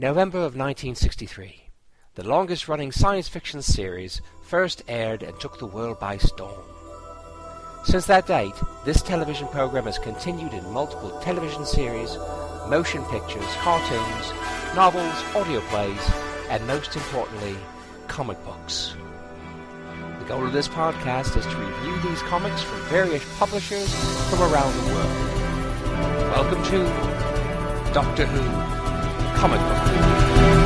November of 1963. The longest running science fiction series first aired and took the world by storm. Since that date, this television program has continued in multiple television series, motion pictures, cartoons, novels, audio plays, and most importantly, comic books. The goal of this podcast is to review these comics from various publishers from around the world. Welcome to Doctor Who Comic Book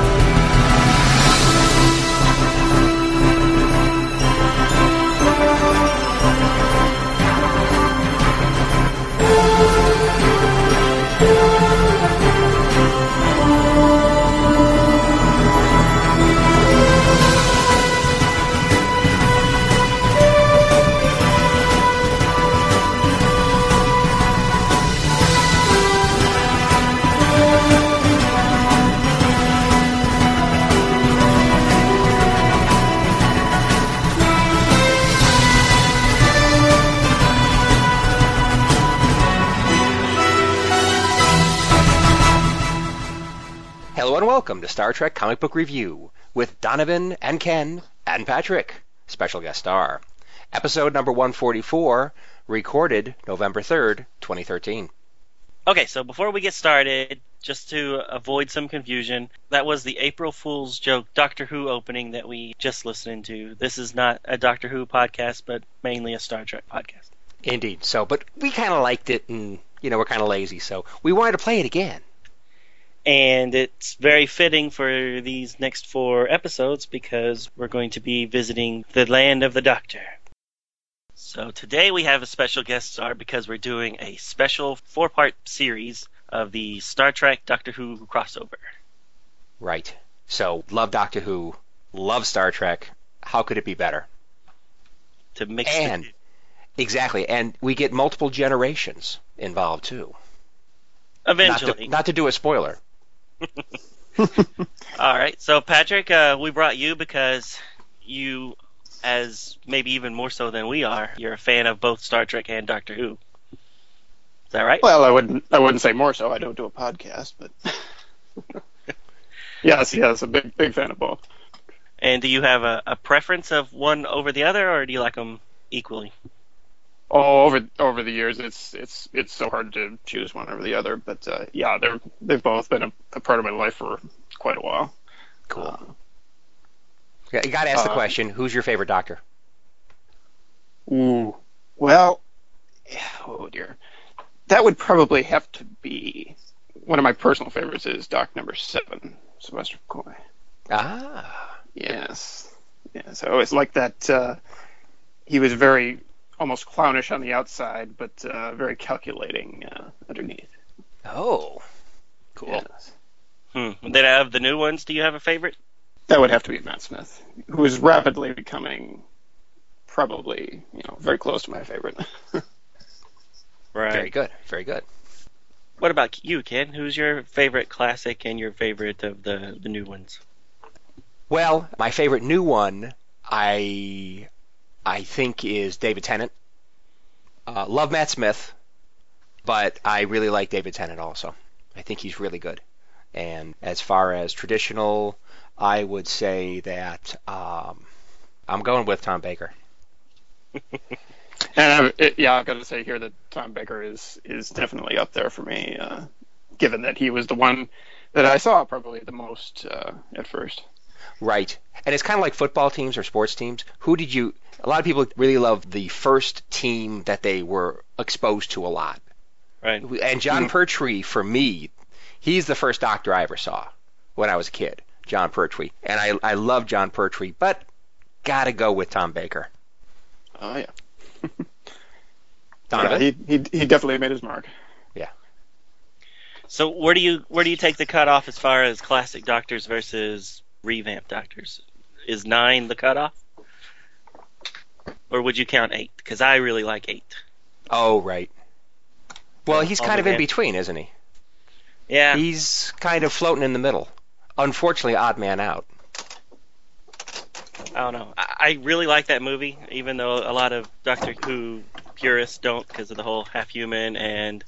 and welcome to Star Trek Comic Book Review with Donovan and Ken and Patrick, special guest star. Episode number 144, recorded November 3rd, 2013. Okay, so before we get started, just to avoid some confusion, that was the April Fool's joke Doctor Who opening that we just listened to. This is not a Doctor Who podcast, but mainly a Star Trek podcast. Indeed. So, but we kind of liked it and, you know, we're kind of lazy, so we wanted to play it again. And it's very fitting for these next four episodes because we're going to be visiting the land of the Doctor. So today we have a special guest star because we're doing a special four part series of the Star Trek Doctor Who crossover. Right. So, love Doctor Who, love Star Trek. How could it be better? To mix And- the Exactly. And we get multiple generations involved, too. eventually. Not to, not to do a spoiler. All right. So, Patrick, uh, we brought you because you, as maybe even more so than we are, you're a fan of both Star Trek and Doctor Who. Is that right? Well, I wouldn't. I wouldn't say more so. I don't do a podcast, but yes, yes, a big, big fan of both. And do you have a, a preference of one over the other, or do you like them equally? Oh, over over the years, it's it's it's so hard to choose one over the other. But uh, yeah, they're they've both been a, a part of my life for quite a while. Cool. Uh, Yeah, you got to ask the uh, question who's your favorite Doctor? ooh, well, oh dear, that would probably have to be one of my personal favorites. Is Doc Number Seven, Sylvester McCoy. Ah. Yes. Yes. I always liked that. Uh, he was very almost clownish on the outside, but uh, very calculating uh, underneath. Oh. Cool. Yes. Hmm. Then out of the new ones, do you have a favorite? That would have to be Matt Smith, who is rapidly becoming probably, you know, very close to my favorite. Right. Very good. Very good. What about you, Ken? Who's your favorite classic and your favorite of the the new ones? Well, my favorite new one, I I think is David Tennant. Uh, love Matt Smith, but I really like David Tennant also. I think he's really good. And as far as traditional, I would say that um, I'm going with Tom Baker. and I, it, yeah, I've got to say here that Tom Baker is is definitely up there for me, uh, given that he was the one that I saw probably the most uh, at first. Right. And it's kind of like football teams or sports teams. Who did you? A lot of people really love the first team that they were exposed to a lot. Right. And Jon mm-hmm. Pertwee, for me, he's the first doctor I ever saw when I was a kid. Jon Pertwee, and I I love Jon Pertwee, but gotta go with Tom Baker. Oh yeah. Donovan? Yeah, he, he he definitely made his mark. Yeah. So where do you where do you take the cutoff as far as classic doctors versus revamped doctors? Is nine the cutoff, or would you count eight? Because I really like eight. oh right. Well, he's kind of in between, isn't he? Yeah, He's kind of floating in the middle. Unfortunately, odd man out. I don't know. I, I really like that movie, even though a lot of Doctor Who purists don't because of the whole half human and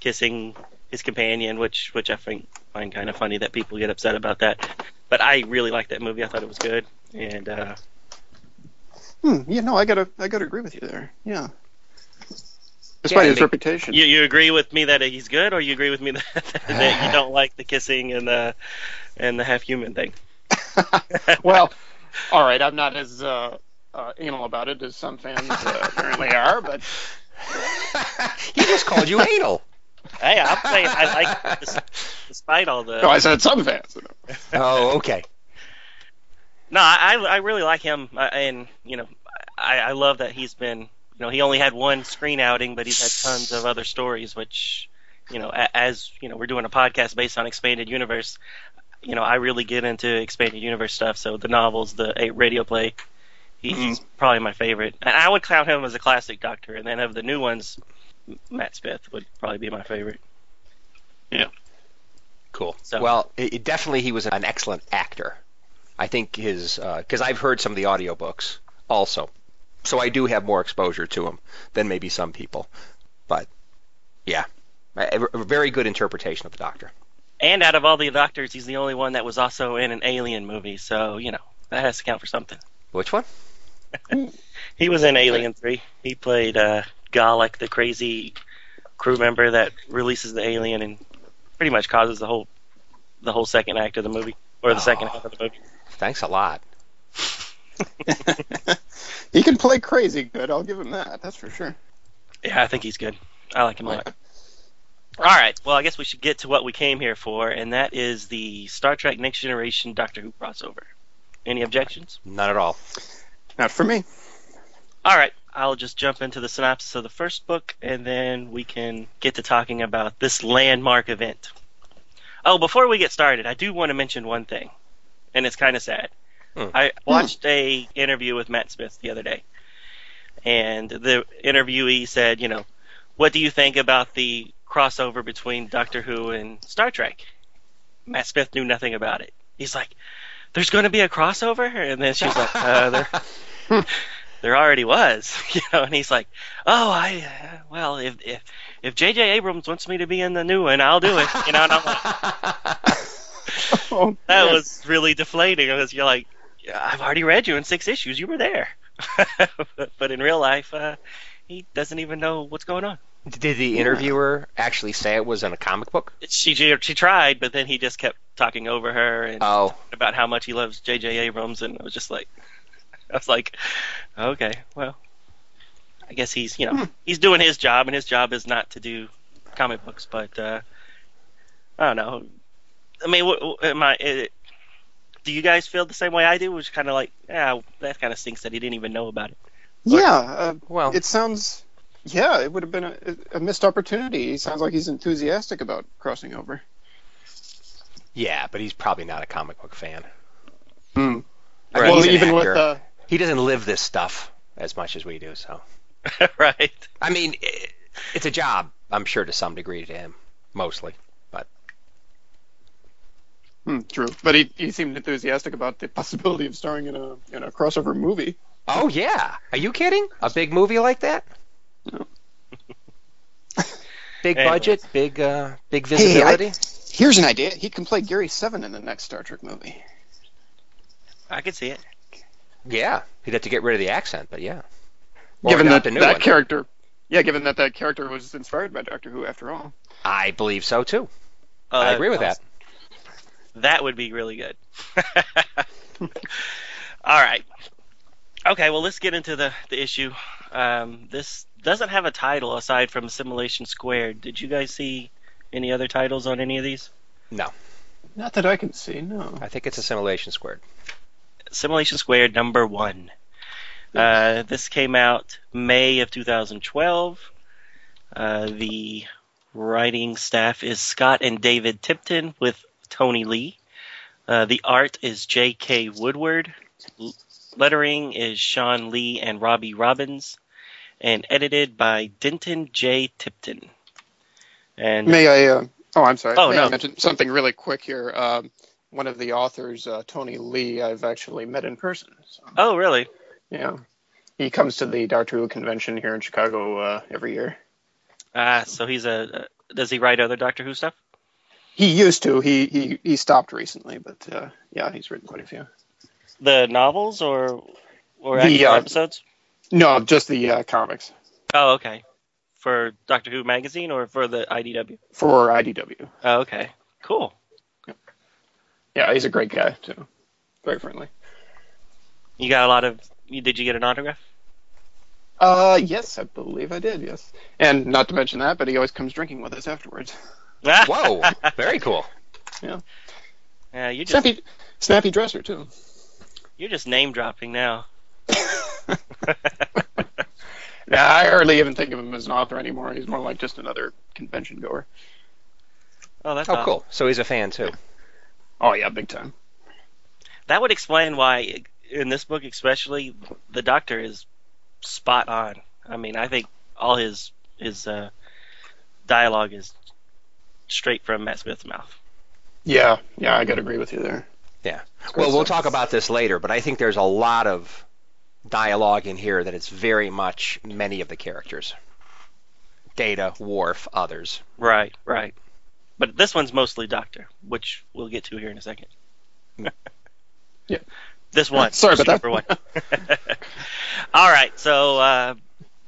kissing his companion, which which I think find kind of funny that people get upset about that. But I really liked that movie. I thought it was good, and uh, Hmm, yeah, no, I gotta, I gotta agree with you there. Yeah. Despite Yeah, his I mean- reputation. you you agree with me that he's good, or you agree with me that, that you don't like the kissing and the and the half human thing? well, all right, I'm not as uh, uh, anal about it as some fans uh, apparently are, but he just called you anal. Hey, I'm saying I like it dis- despite all the. no, I said some fans. Oh, okay. No, I I really like him, uh, and you know, I I love that he's been you know he only had one screen outing, but he's had tons of other stories, which you know as you know we're doing a podcast based on expanded universe. You know, I really get into expanded universe stuff. So the novels, the radio play, he, he's probably my favorite, and I would count him as a classic Doctor. And then of the new ones, M- Matt Smith would probably be my favorite. Yeah. Cool. So- Well, it, it definitely he was an excellent actor. I think his because I've heard some of the audiobooks also, so I do have more exposure to him than maybe some people. But yeah, a, a very good interpretation of the Doctor. And out of all the Doctors, he's the only one that was also in an Alien movie. So you know that has to count for something. Which one? He was in Alien 3. He played uh, Golic, the crazy crew member that releases the alien and pretty much causes the whole the whole second act of the movie or the second Oh. half of the movie. Thanks a lot. he can play crazy good. I'll give him that. That's for sure. Yeah, I think he's good. I like him a lot. All right. Well, I guess we should get to what we came here for, and that is the Star Trek Next Generation Doctor Who crossover. Any objections? Not at all. Not for me. All right, I'll just jump into the synopsis of the first book, and then we can get to talking about this landmark event. Oh, before we get started, I do want to mention one thing, and it's kind of sad. Hmm. I watched a interview with Matt Smith the other day, and the interviewee said, you know, what do you think about the crossover between Doctor Who and Star Trek? Matt Smith knew nothing about it. He's like, "There's going to be a crossover," and then she's like, uh, "There." there already was, you know. And he's like, "Oh, I uh, well, if if if J.J. Abrams wants me to be in the new one, I'll do it." You know, and I'm like, Oh, that yeah. was really deflating because you're like, yeah, "I've already read you in six issues. You were there," but, but in real life, uh, he doesn't even know what's going on. Did the interviewer actually say it was in a comic book? She she she tried, but then he just kept talking over her and Oh, about how much he loves J.J. Abrams, and I was just like, I was like, okay, well, I guess he's you know he's doing his job, and his job is not to do comic books, but uh, I don't know. I mean, what, what, am I? It, do you guys feel the same way I do? Which kind of like, yeah, that kind of stinks that he didn't even know about it. Yeah, uh, well, it sounds. Yeah, it would have been a, a missed opportunity. He sounds like he's enthusiastic about crossing over. yeah, but he's probably not a comic book fan. Hmm. I Well, even actor. with uh, he doesn't live this stuff as much as we do. So, right? I mean, i it's a job, I'm sure, to some degree to him, mostly. But hmm, true, but he, he seemed enthusiastic about the possibility of starring in a in a crossover movie. oh yeah, are you kidding? A big movie like that? No. big Anyways. budget, big uh, big Hey, I- visibility. Here's an idea. He can play Gary Seven in the next Star Trek movie. I could see it. Yeah, he'd have to get rid of the accent, but yeah. Or given that a that one. character, yeah, given that that character was inspired by Doctor Who after all. I believe so too. Oh, I agree with that. That would be really good. All right. Okay, well, let's get into the, the issue. Um, this doesn't have a title aside from Simulation Squared. Did you guys see any other titles on any of these? No, Not that I can see. No. I think it's assimilation squared. Simulation Squared number one. Uh, this came out May of 2012. Uh, the writing staff is Scott and David Tipton with Tony Lee. Uh, the art is J.K. Woodward. Lettering is Shawn Lee and Robbie Robbins. And edited by Denton J. Tipton. And May I? Uh, oh, I'm sorry. Oh, May no. I mention something really quick here? Um, one of the authors, uh, Tony Lee, I've actually met in person. So, oh, really? yeah, he comes to the Doctor Who convention here in Chicago uh, every year. Ah, so he's a. Uh, does he write other Doctor Who stuff? He used to. He he he stopped recently, but uh, yeah, he's written quite a few. The novels or or The, uh, episodes? No, just the uh, comics Oh, okay. For Doctor Who magazine or for the IDW? for IDW. Oh, okay. Cool. Yeah, he's a great guy too. Very friendly. You got a lot of. You, did you get an autograph? Uh, yes, I believe I did. Yes, and not to mention that, but he always comes drinking with us afterwards. Whoa, very cool. Yeah, Yeah, you just Snappy, snappy dresser too. you're just name dropping now. Nah, I hardly even think of him as an author anymore. He's more like just another convention goer. Oh, that's Oh, awesome. cool. So he's a fan too. Oh yeah, big time. That would explain why, in this book especially, the Doctor is spot on. I mean, I think all his his uh, dialogue is straight from Matt Smith's mouth. Yeah, yeah, I gotta agree with you there. Yeah. Well, we'll talk about this later, but I think there's a lot of dialogue in here that it's very much many of the characters. Data, Worf, others. Right, right. But this one's mostly Doctor, which we'll get to here in a second. Yeah. This one. Sorry about number one. All right, so uh,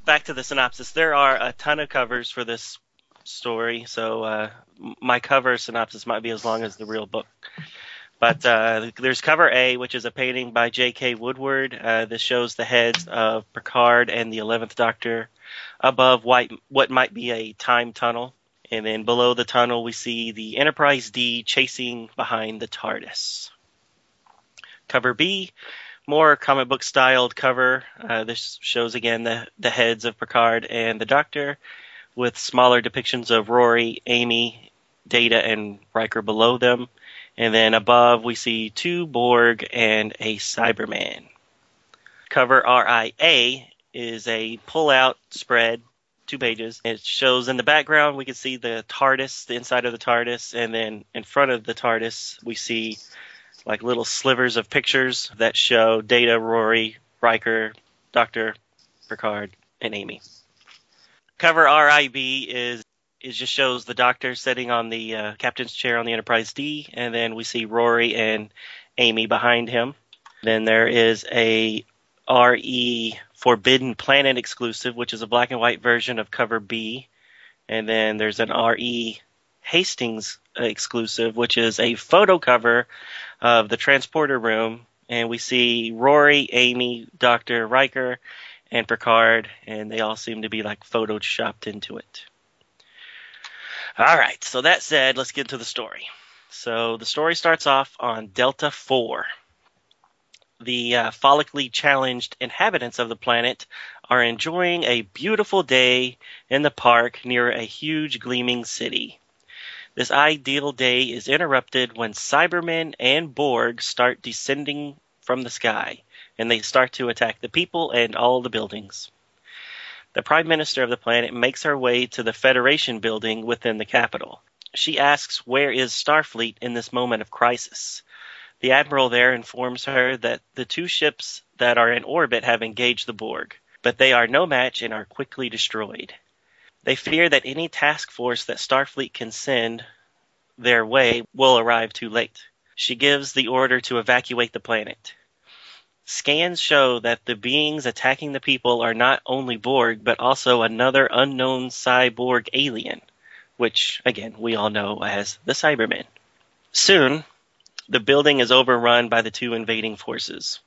back to the synopsis. There are a ton of covers for this story, so uh, my cover synopsis might be as long as the real book. But uh, there's cover A, which is a painting by J.K. Woodward. Uh, this shows the heads of Picard and the Eleventh Doctor above white, what might be a time tunnel. And then below the tunnel, we see the Enterprise D chasing behind the TARDIS. Cover B, more comic book styled cover. Uh, this shows again the, the heads of Picard and the Doctor, with smaller depictions of Rory, Amy, Data, and Riker below them. And then above, we see two Borg and a Cyberman. Cover RIA is a pull out spread, two pages. It shows in the background, we can see the TARDIS, the inside of the TARDIS, and then in front of the TARDIS, we see like little slivers of pictures that show Data, Rory, Riker, Doctor, Picard, and Amy. Cover RIB is it just shows the Doctor sitting on the uh, captain's chair on the Enterprise D, and then we see Rory and Amy behind him. Then there is a RE Forbidden Planet exclusive, which is a black and white version of cover B. And then there's an RE Hastings uh, exclusive, which is a photo cover of the transporter room. And we see Rory, Amy, Dr. Riker, and Picard, and they all seem to be like photoshopped into it. All right, so that said, let's get to the story. So the story starts off on Delta 4. The uh, follically challenged inhabitants of the planet are enjoying a beautiful day in the park near a huge gleaming city. This ideal day is interrupted when Cybermen and Borg start descending from the sky, and they start to attack the people and all the buildings. The Prime Minister of the planet makes her way to the Federation building within the capital. She asks where is Starfleet in this moment of crisis. The Admiral there informs her that the two ships that are in orbit have engaged the Borg, but they are no match and are quickly destroyed. They fear that any task force that Starfleet can send their way will arrive too late. She gives the order to evacuate the planet. Scans show that the beings attacking the people are not only Borg, but also another unknown cyborg alien, which, again, we all know as the Cybermen. Soon, the building is overrun by the two invading forces.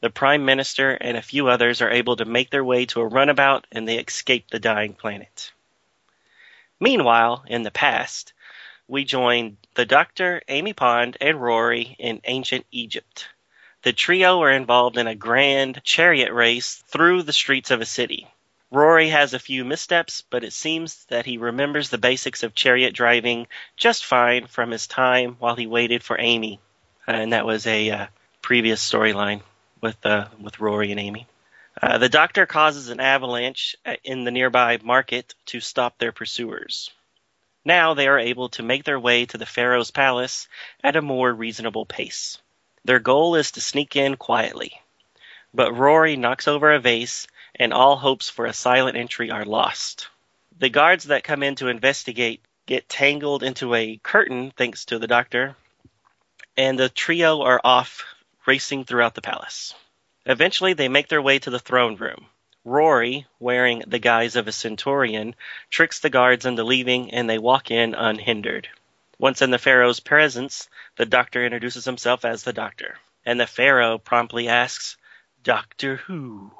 The Prime Minister and a few others are able to make their way to a runabout and they escape the dying planet. Meanwhile, in the past, we join the Doctor, Amy Pond, and Rory in ancient Egypt. The trio are involved in a grand chariot race through the streets of a city. Rory has a few missteps, but it seems that he remembers the basics of chariot driving just fine from his time while he waited for Amy. And that was a uh, previous storyline with uh, with Rory and Amy. Uh, the doctor causes an avalanche uh, in the nearby market to stop their pursuers. Now they are able to make their way to the Pharaoh's palace at a more reasonable pace. Their goal is to sneak in quietly. But Rory knocks over a vase, and all hopes for a silent entry are lost. The guards that come in to investigate get tangled into a curtain thanks to the doctor, and the trio are off racing throughout the palace. Eventually, they make their way to the throne room. Rory, wearing the guise of a centurion, tricks the guards into leaving, and they walk in unhindered. Once in the Pharaoh's presence, the doctor introduces himself as the doctor, and the Pharaoh promptly asks, Doctor Who?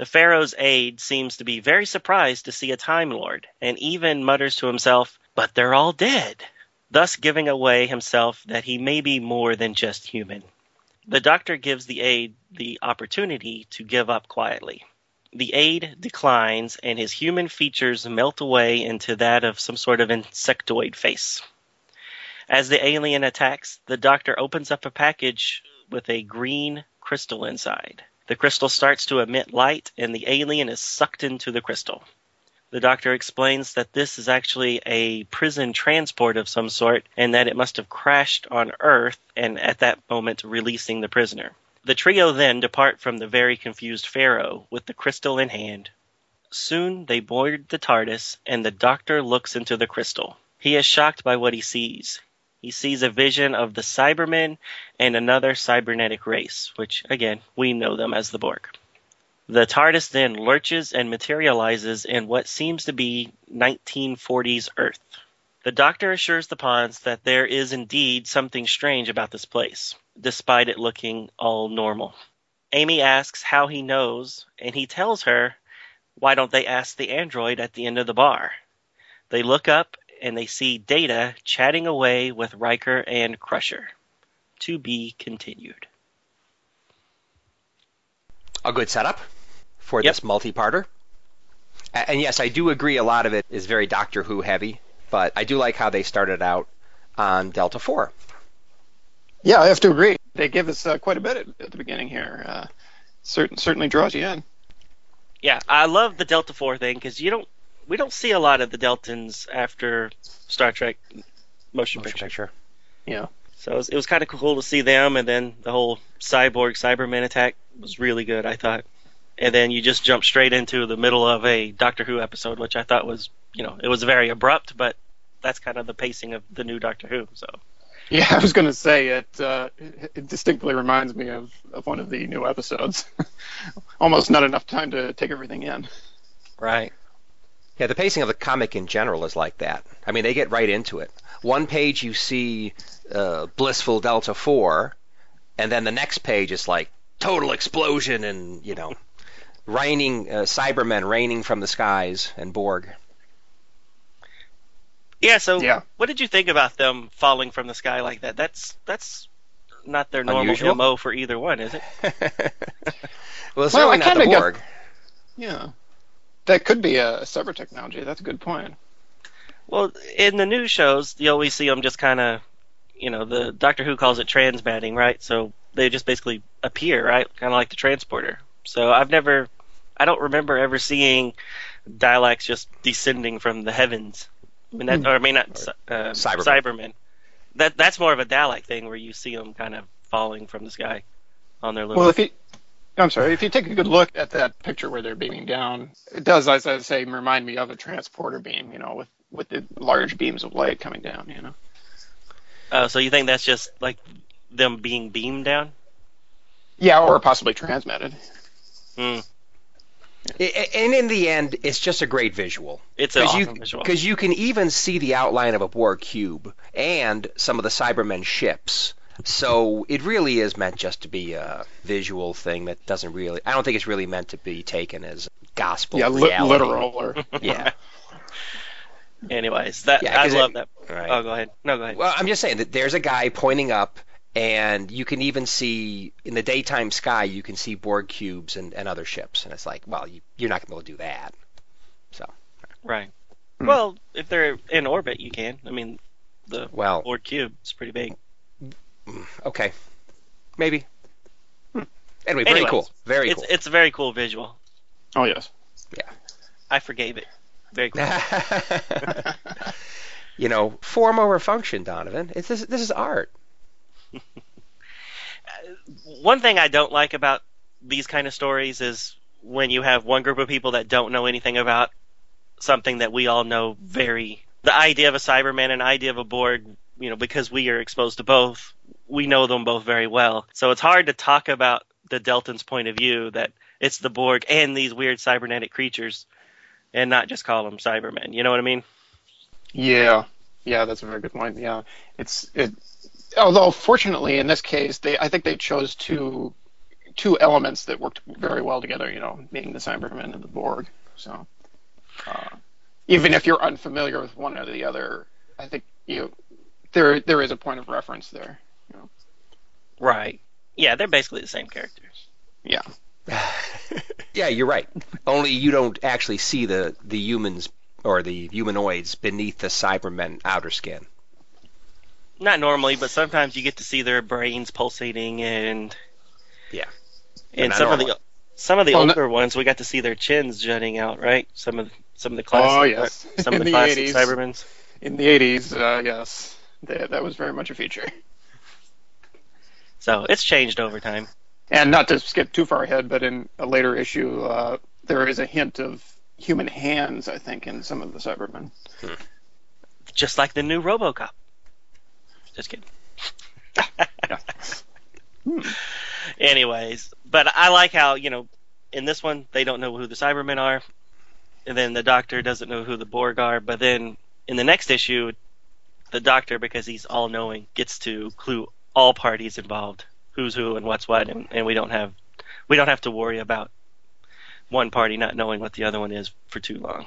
The Pharaoh's aide seems to be very surprised to see a Time Lord, and even mutters to himself, But they're all dead, thus giving away himself that he may be more than just human. The doctor gives the aide the opportunity to give up quietly. The aide declines, and his human features melt away into that of some sort of insectoid face. As the alien attacks, the doctor opens up a package with a green crystal inside. The crystal starts to emit light, and the alien is sucked into the crystal. The doctor explains that this is actually a prison transport of some sort, and that it must have crashed on Earth, and at that moment releasing the prisoner. The trio then depart from the very confused Pharaoh with the crystal in hand. Soon they board the TARDIS, and the doctor looks into the crystal. He is shocked by what he sees. He sees a vision of the Cybermen and another cybernetic race, which, again, we know them as the Borg. The TARDIS then lurches and materializes in what seems to be 1940s Earth. The Doctor assures the Ponds that there is indeed something strange about this place, despite it looking all normal. Amy asks how he knows, and he tells her, why don't they ask the android at the end of the bar? They look up and they see Data chatting away with Riker and Crusher. To be continued. A good setup for Yep. this multi-parter. And yes, I do agree. A lot of it is very Doctor Who heavy, but I do like how they started out on Delta Four. Yeah, I have to agree. They give us uh, quite a bit at, at the beginning here. Uh, certain, certainly draws you in. Yeah, I love the Delta Four thing because you don't we don't see a lot of the Deltans after Star Trek motion, Motion picture. picture. Yeah. So it was, it was kind of cool to see them, and then the whole cyborg Cyberman attack was really good, I thought. And then you just jump straight into the middle of a Doctor Who episode, which I thought was, you know, it was very abrupt, but that's kind of the pacing of the new Doctor Who. So Yeah, I was going to say it. Uh, it it distinctly reminds me of, of one of the new episodes. Almost not enough time to take everything in. right, Yeah, the pacing of the comic in general is like that. I mean, they get right into it. One page you see uh, blissful Delta Four, and then the next page is like total explosion and you know, raining uh, Cybermen raining from the skies and Borg. yeah. So Yeah. what did you think about them falling from the sky like that? That's that's not their normal Unusual? mo for either one, is it? well, it's Well, certainly I not the kinda got- Borg. Yeah. That could be a cyber technology. That's a good point. Well, in the news shows, you always see them just kind of, you know, the Doctor Who calls it transmatting, right? So they just basically appear, right? Kind of like the transporter. So I've never, I don't remember ever seeing Daleks just descending from the heavens. I mean, that, or I mean, not uh, Cybermen. Cybermen. That that's more of a Dalek thing where you see them kind of falling from the sky on their little. Well, if you, I'm sorry, if you take a good look at that picture where they're beaming down, it does, as I say, remind me of a transporter beam. You know, with with the large beams of light coming down. You know. Oh, so you think that's just like them being beamed down? Yeah, or possibly transmitted. Hmm. I- I- And in the end, it's just a great visual. It's an Because awesome you, visual. 'cause you can even see the outline of a Borg cube and some of the Cybermen ships. So it really is meant just to be a visual thing that doesn't really. I don't think it's really meant to be taken as gospel yeah, li- literal or Yeah. Anyways, that Yeah, I 'cause love it- that. Right. Oh, go ahead. No, go ahead. Well, I'm just saying that there's a guy pointing up, and you can even see in the daytime sky, you can see Borg cubes and, and other ships, and it's like, well, you, you're not going to be able to do that. So, Right. Hmm. Well, if they're in orbit, you can. I mean, the well, Borg cube is pretty big. Hmm, okay, maybe. Hmm. Anyway, very Anyways, cool. Very it's cool. it's a very cool visual. Oh yes. Yeah. I forgave it. Very cool. you know, form over function, Donovan. It's this, this is art. One thing I don't like about these kind of stories is when you have one group of people that don't know anything about something that we all know very the idea of a Cyberman and idea of a Borg, you know, because we are exposed to both, we know them both very well. So it's hard to talk about the Deltans' point of view that it's the Borg and these weird cybernetic creatures, and not just call them Cybermen. You know what I mean? Yeah, yeah, that's a very good point. Yeah, it's it. Although fortunately in this case, they I think they chose two two elements that worked very well together. You know, being the Cybermen and the Borg. So uh, even if you're unfamiliar with one or the other, I think you there there is a point of reference there. You know? Right. Yeah, they're basically the same characters. Yeah. yeah, you're right. Only you don't actually see the the humans or the humanoids beneath the Cybermen outer skin. Not normally, but sometimes you get to see their brains pulsating and yeah. And some normally. of the some of the well, older no, ones we got to see their chins jutting out, right? Some of some of the classic Oh yes. some of the, the classic 80s, Cybermens. In the 80s, uh, yes. That, that was very much a feature. So, it's changed over time. And not to skip too far ahead, but in a later issue, uh, there is a hint of human hands, I think, in some of the Cybermen. Hmm. Just like the new RoboCop. Just kidding. hmm. Anyways, but I like how you know in this one they don't know who the Cybermen are, and then the Doctor doesn't know who the Borg are. But then in the next issue, the Doctor, because he's all knowing, gets to clue all parties involved who's who and what's what, and, and we don't have we don't have to worry about one party not knowing what the other one is for too long.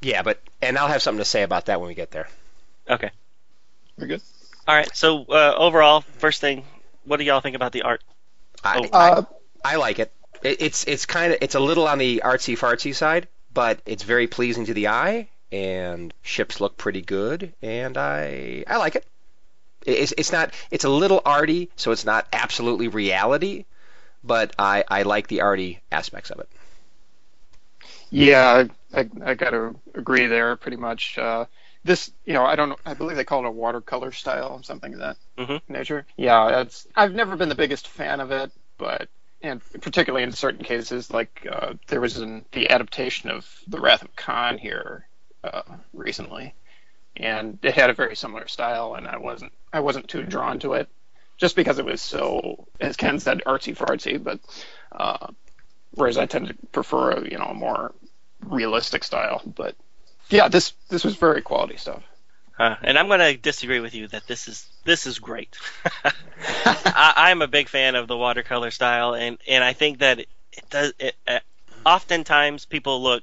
Yeah, but and I'll have something to say about that when we get there. Okay. We're good. All right. So uh, overall, first thing, what do y'all think about the art? I, oh. I, I like it. it. It's it's kind of it's a little on the artsy fartsy side, but it's very pleasing to the eye, and ships look pretty good, and I I like it. It's, it's not it's a little arty, so it's not absolutely reality, but I, I like the arty aspects of it. Yeah, I, I, I got to agree there pretty much. Uh, this, you know, I don't I believe they call it a watercolor style, or something of that mm-hmm. nature. Yeah, it's, I've never been the biggest fan of it, but, and particularly in certain cases, like uh, there was an, the adaptation of The Wrath of Khan here uh, recently, and it had a very similar style, and I wasn't I wasn't too drawn to it, just because it was so, as Ken said, artsy fartsy. But uh, whereas I tend to prefer a you know a more realistic style. But yeah, this this was very quality stuff. Uh, and I'm going to disagree with you that this is this is great. I, am a big fan of the watercolor style, and and I think that it does. It, uh, oftentimes, people look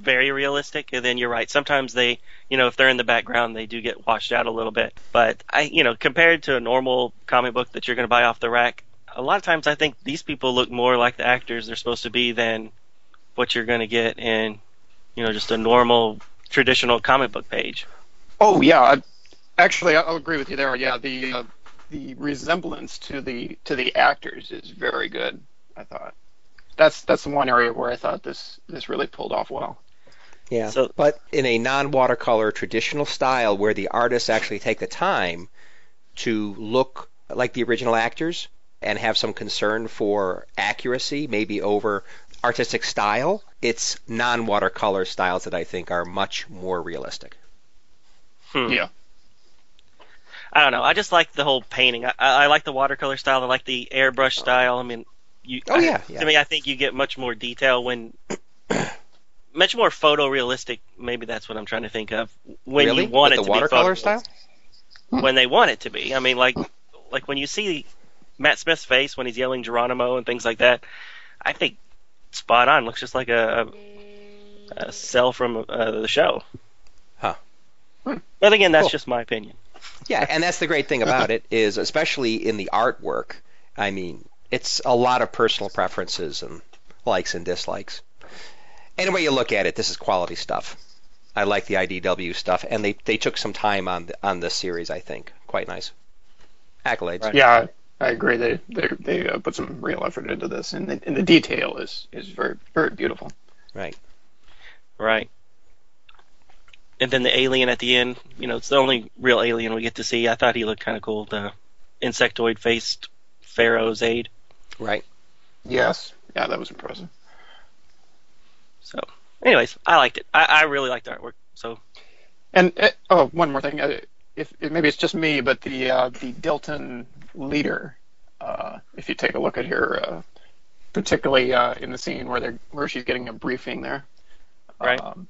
very realistic. And then you're right. Sometimes they, you know, if they're in the background, they do get washed out a little bit. But I, you know, compared to a normal comic book that you're going to buy off the rack, a lot of times I think these people look more like the actors they're supposed to be than what you're going to get in, you know, just a normal traditional comic book page. Oh yeah, actually I'll agree with you there. Yeah, the uh, the resemblance to the to the actors is very good. I thought that's that's the one area where I thought this this really pulled off well. Yeah, so, but in a non-watercolor traditional style where the artists actually take the time to look like the original actors and have some concern for accuracy, maybe over artistic style, it's non-watercolor styles that I think are much more realistic. Hmm. Yeah. I don't know. I just like the whole painting. I, I like the watercolor style. I like the airbrush style. I mean, you. Oh yeah, I, yeah. To me, I think you get much more detail when much more photorealistic. Maybe that's what I'm trying to think of. When really? you want With it the to watercolor be style. When they want it to be. I mean, like like when you see Matt Smith's face when he's yelling Geronimo and things like that. I think spot on. Looks just like a, a, a cell from uh, the show. Huh. But again, that's cool. just my opinion. Yeah, and that's the great thing about it is, especially in the artwork. I mean, it's a lot of personal preferences and likes and dislikes any way you look at it, this is quality stuff. I like the IDW stuff, and they, they took some time on the, on this series. I think quite nice. Accolades. Right. Yeah, I agree. They they they uh, put some real effort into this, and the, and the detail is is very very beautiful. Right. Right. And then the alien at the end, you know, it's the only real alien we get to see. I thought he looked kind of cool. The insectoid faced Pharaoh's Zaid. Right. Yes. Yeah, that was impressive. So, anyways, I liked it. I, I really liked the artwork. So, And uh, oh, one more thing. Uh, if, if maybe it's just me, but the uh, the Deltan leader, uh, if you take a look at her, uh, particularly uh, in the scene where they where she's getting a briefing there, Right. um,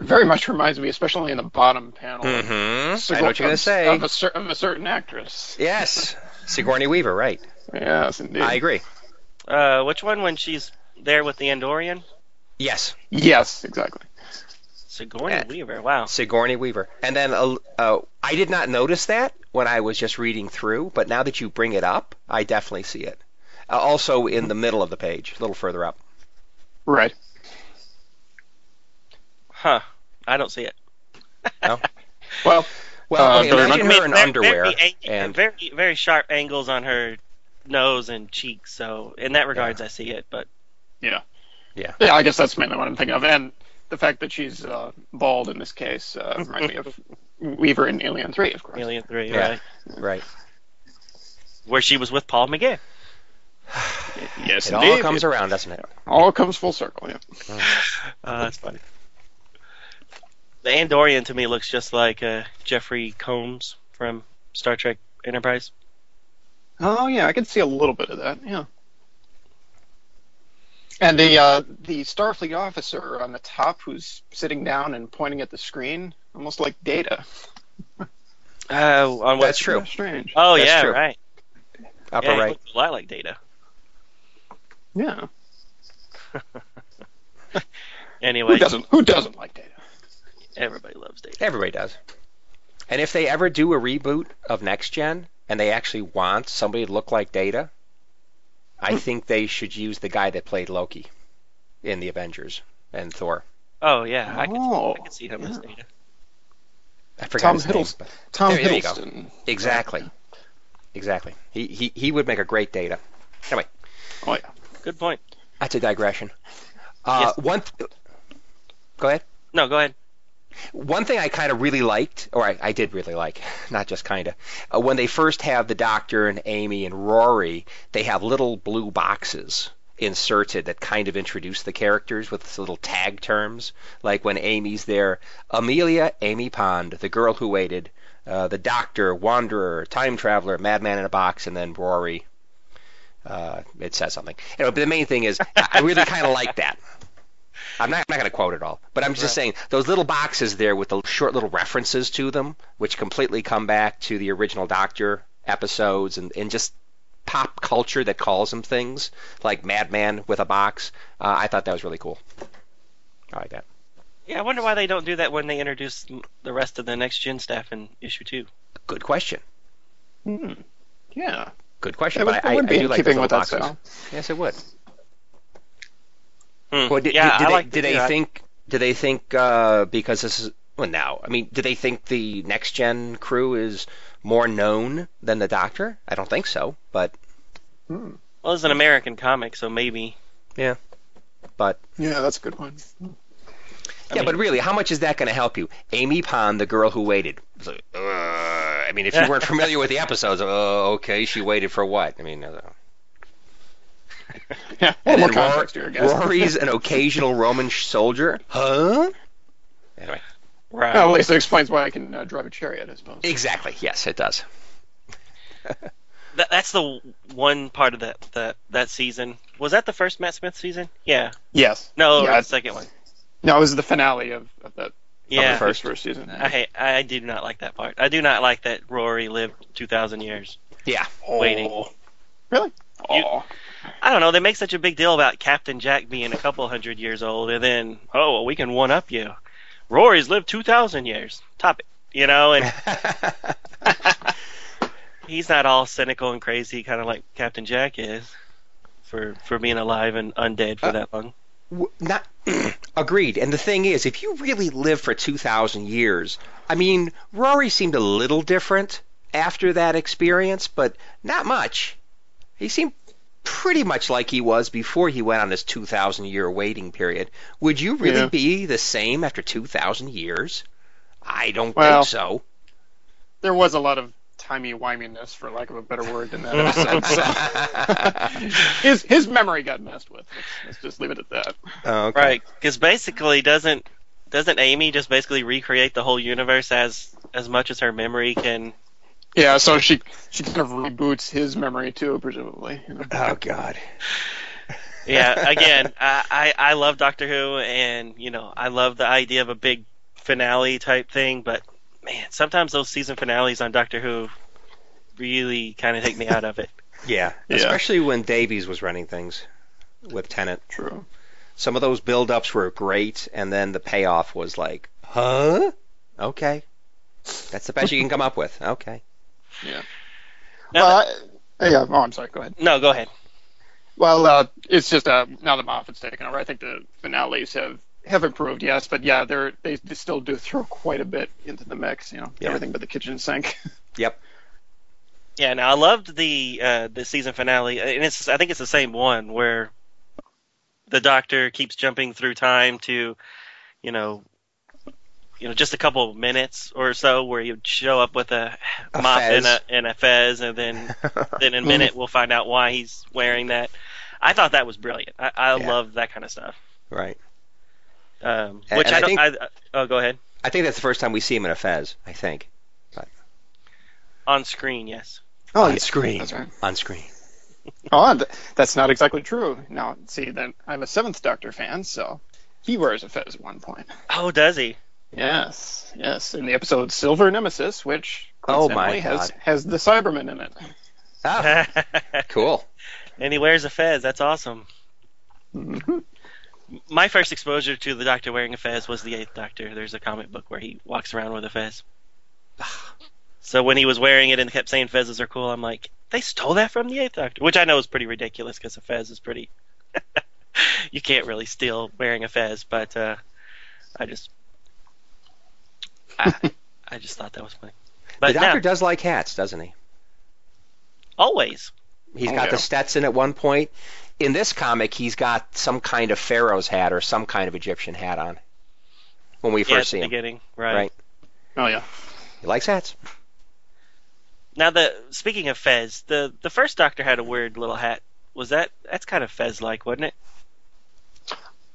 very much reminds me, especially in the bottom panel, Mm-hmm. I know what you're going to of- say. of a, cer- of a certain actress. Yes, Sigourney Weaver, right? Yes, indeed. I agree. Uh, which one when she's there with the Andorian? Yes, Yes, exactly. Sigourney Yeah. Weaver. Wow. Sigourney Weaver. And then uh, uh, I did not notice that when I was just reading through, but now that you bring it up, I definitely see it. Uh, also in the middle of the page, a little further up. Right. Huh. I don't see it. Well, Well, Uh, okay, imagine her in Very- underwear very, ang- and very very sharp angles on her nose and cheeks. So in that regards, I see it. But yeah. Yeah. Yeah, I guess that's mainly what I'm thinking of. And the fact that she's uh, bald in this case uh, reminds me of Weaver in Alien 3, of course. Alien Three, Yeah. right? right. Where she was with Paul McGann. Yes, It all indeed. comes around, doesn't it? All comes full circle, yeah. Uh, that's funny. The Andorian to me looks just like uh, Jeffrey Combs from Star Trek Enterprise. Oh, yeah, I can see a little bit of that, yeah. And the uh, the Starfleet officer on the top who's sitting down and pointing at the screen, almost like Data. Oh, on what? That's true. Yeah, strange. Oh That's yeah, true. right. Upper yeah, he right. looks a lot like Data. Yeah. Anyway, Who doesn't? Who doesn't like Data? everybody loves Data. Everybody does. And if they ever do a reboot of Next Gen and they actually want somebody to look like Data, I think they should use the guy that played Loki in the Avengers and Thor. Oh yeah, I can, Oh, I can see him as. Data. I forgot Tom his name. Hiddleston. but- Tom There- there you go. Hiddleston. Exactly. Exactly. He, he he would make a great Data. Anyway, Oh yeah. Good point. that's a digression. Uh, Yes. One. Th- go ahead. No, go ahead. One thing I kind of really liked, or I, I did really like, not just kind of, uh, when they first have the Doctor and Amy and Rory, they have little blue boxes inserted that kind of introduce the characters with little tag terms. Like when Amy's there, Amelia, Amy Pond, the girl who waited, uh, the Doctor, Wanderer, Time Traveler, Madman in a Box, and then Rory. Uh, it says something. Anyway, but the main thing is, I really kind of like that. I'm not, I'm not going to quote it all, but I'm just Right. saying those little boxes there with the short little references to them, which completely come back to the original Doctor episodes and, and just pop culture that calls them things, like Madman with a box. Uh, I thought that was really cool. I like that. Yeah, I wonder why they don't do that when they introduce the rest of the next gen staff in issue two. Good question. Hmm. Yeah. Good question. It would, but it I, I, would I be do in like keeping those with little that boxes. style. Yes, it would. Hmm. Well, did, yeah, did, did I they, like did they yeah, think? Do they think uh, because this is well now? I mean, do they think the next gen crew is more known than the Doctor? I don't think so, but Hmm. Well, it's an American comic, so maybe. Yeah, but Yeah, that's a good one. I yeah, mean- but really, how much is that going to help you? Amy Pond, the girl who waited. like, uh, I mean, if you weren't familiar with the episodes, oh, okay, she waited for what? I mean, uh, Yeah. and more then context here, guys. Rory's an occasional Roman sh- soldier, huh? Anyway, Right. Well, at least it explains why I can uh, drive a chariot, I suppose. exactly. Yes, it does. That, that's the one part of that, that that season. Was that the first Matt Smith season? Yeah. Yes. No, Yeah, the second one. No, it was the finale of, of that Yeah. the first first season. I hate, I do not like that part. I do not like that Rory lived 2,000 years. Yeah. waiting. Oh. Really? You- Oh. I don't know. They make such a big deal about Captain Jack being a couple hundred years old, and then oh, well, we can one up you. Rory's lived 2,000 years. Top it, you know, and he's not all cynical and crazy, kind of like Captain Jack is, for for being alive and undead for Uh, that long. W- Not agreed. And the thing is, if you really live for two thousand years, I mean, Rory seemed a little different after that experience, but not much. He seemed pretty much like he was before he went on his two thousand year waiting period. Would you really Yeah. be the same after two thousand years? I don't Well- think so. There was a lot of timey wiminess, for lack of a better word, in that episode. so. his his memory got messed with. Let's, let's just leave it at that. okay. Right, because basically, doesn't doesn't Amy just basically recreate the whole universe as as much as her memory can? Yeah, so she she kind of reboots his memory too, presumably. Oh God. Yeah, again, I, I I love Doctor Who, and you know I love the idea of a big finale type thing, but man, sometimes those season finales on Doctor Who really kind of take me out of it. Yeah, Yeah. especially when Davies was running things with Tennant. True. Some of those build-ups were great, and then the payoff was like, huh? Okay. That's the best you can come up with. Okay. Yeah. Now well, I, yeah. Oh, I'm sorry. Go ahead. No, go ahead. Well, uh, it's just uh, now that Moffat's taken over, I think the finales have have improved, yes, but yeah, they're they, they still do throw quite a bit into the mix. You know, Yeah. everything but the kitchen sink. Yep. Yeah, now I loved the uh, the season finale, and it's I think it's the same one where the Doctor keeps jumping through time to, you know, you know, just a couple of minutes or so where he would show up with a, A mop fez. and a and a fez, and then then in a minute we'll find out why he's wearing that. I thought that was brilliant. I, I Yeah. love that kind of stuff. right. Um, which and I I don't. think- I, I, oh, go ahead. I think that's the first time we see him in a fez. I think On screen, yes. Oh, on yeah, screen. That's right. On screen. Oh, that's not exactly true. Now, see, then I'm a Seventh Doctor fan, so he wears a fez at one point. Oh, does he? Yes, yes, in the episode Silver Nemesis, which Oh, my coincidentally has God. has the Cyberman in it. Ah, cool. and he wears a fez. That's awesome. Mhm. My first exposure to the Doctor wearing a fez was the Eighth Doctor. There's a comic book where he walks around with a fez. So when he was wearing it and kept saying fezzes are cool, I'm like, they stole that from the Eighth Doctor, which I know is pretty ridiculous because a fez is pretty. you can't really steal wearing a fez, but uh, I just, I, I just thought that was funny. But the doctor now, does like hats, doesn't he? always, He's Oh, got yeah. the Stetson at one point. In this comic, he's got some kind of pharaoh's hat or some kind of Egyptian hat on. When we yeah, at first see the him, beginning, right? Right. Oh yeah. he likes hats. Now the speaking of Fez, the the first Doctor had a weird little hat. Was that that's kind of Fez like, wasn't it?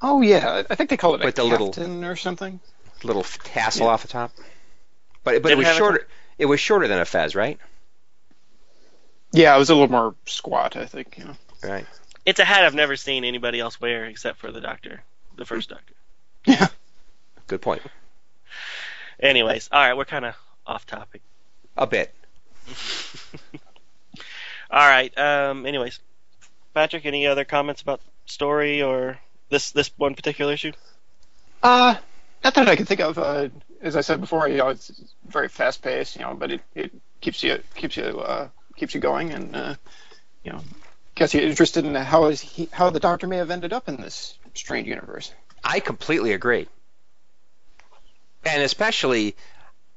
Oh yeah. I think they call it a With the little- captain or something. Little tassel Yeah. off the top. But but Did it it was have a- shorter. It was shorter than a fez, right? Yeah, it was a little more squat. I think. You know. Right. It's a hat I've never seen anybody else wear except for the Doctor, the first Doctor. Yeah. Good point. Anyways, all right, we're kind of off topic. A bit. All right. Um. Anyways, Patrick, any other comments about story or this this one particular issue? Uh, not that I can think of. Uh, as I said before, you know, it's very fast paced. You know, but it, it keeps you keeps you uh, keeps you going, and uh, you know, gets you interested in how is he how the Doctor may have ended up in this strange universe. I completely agree. And especially,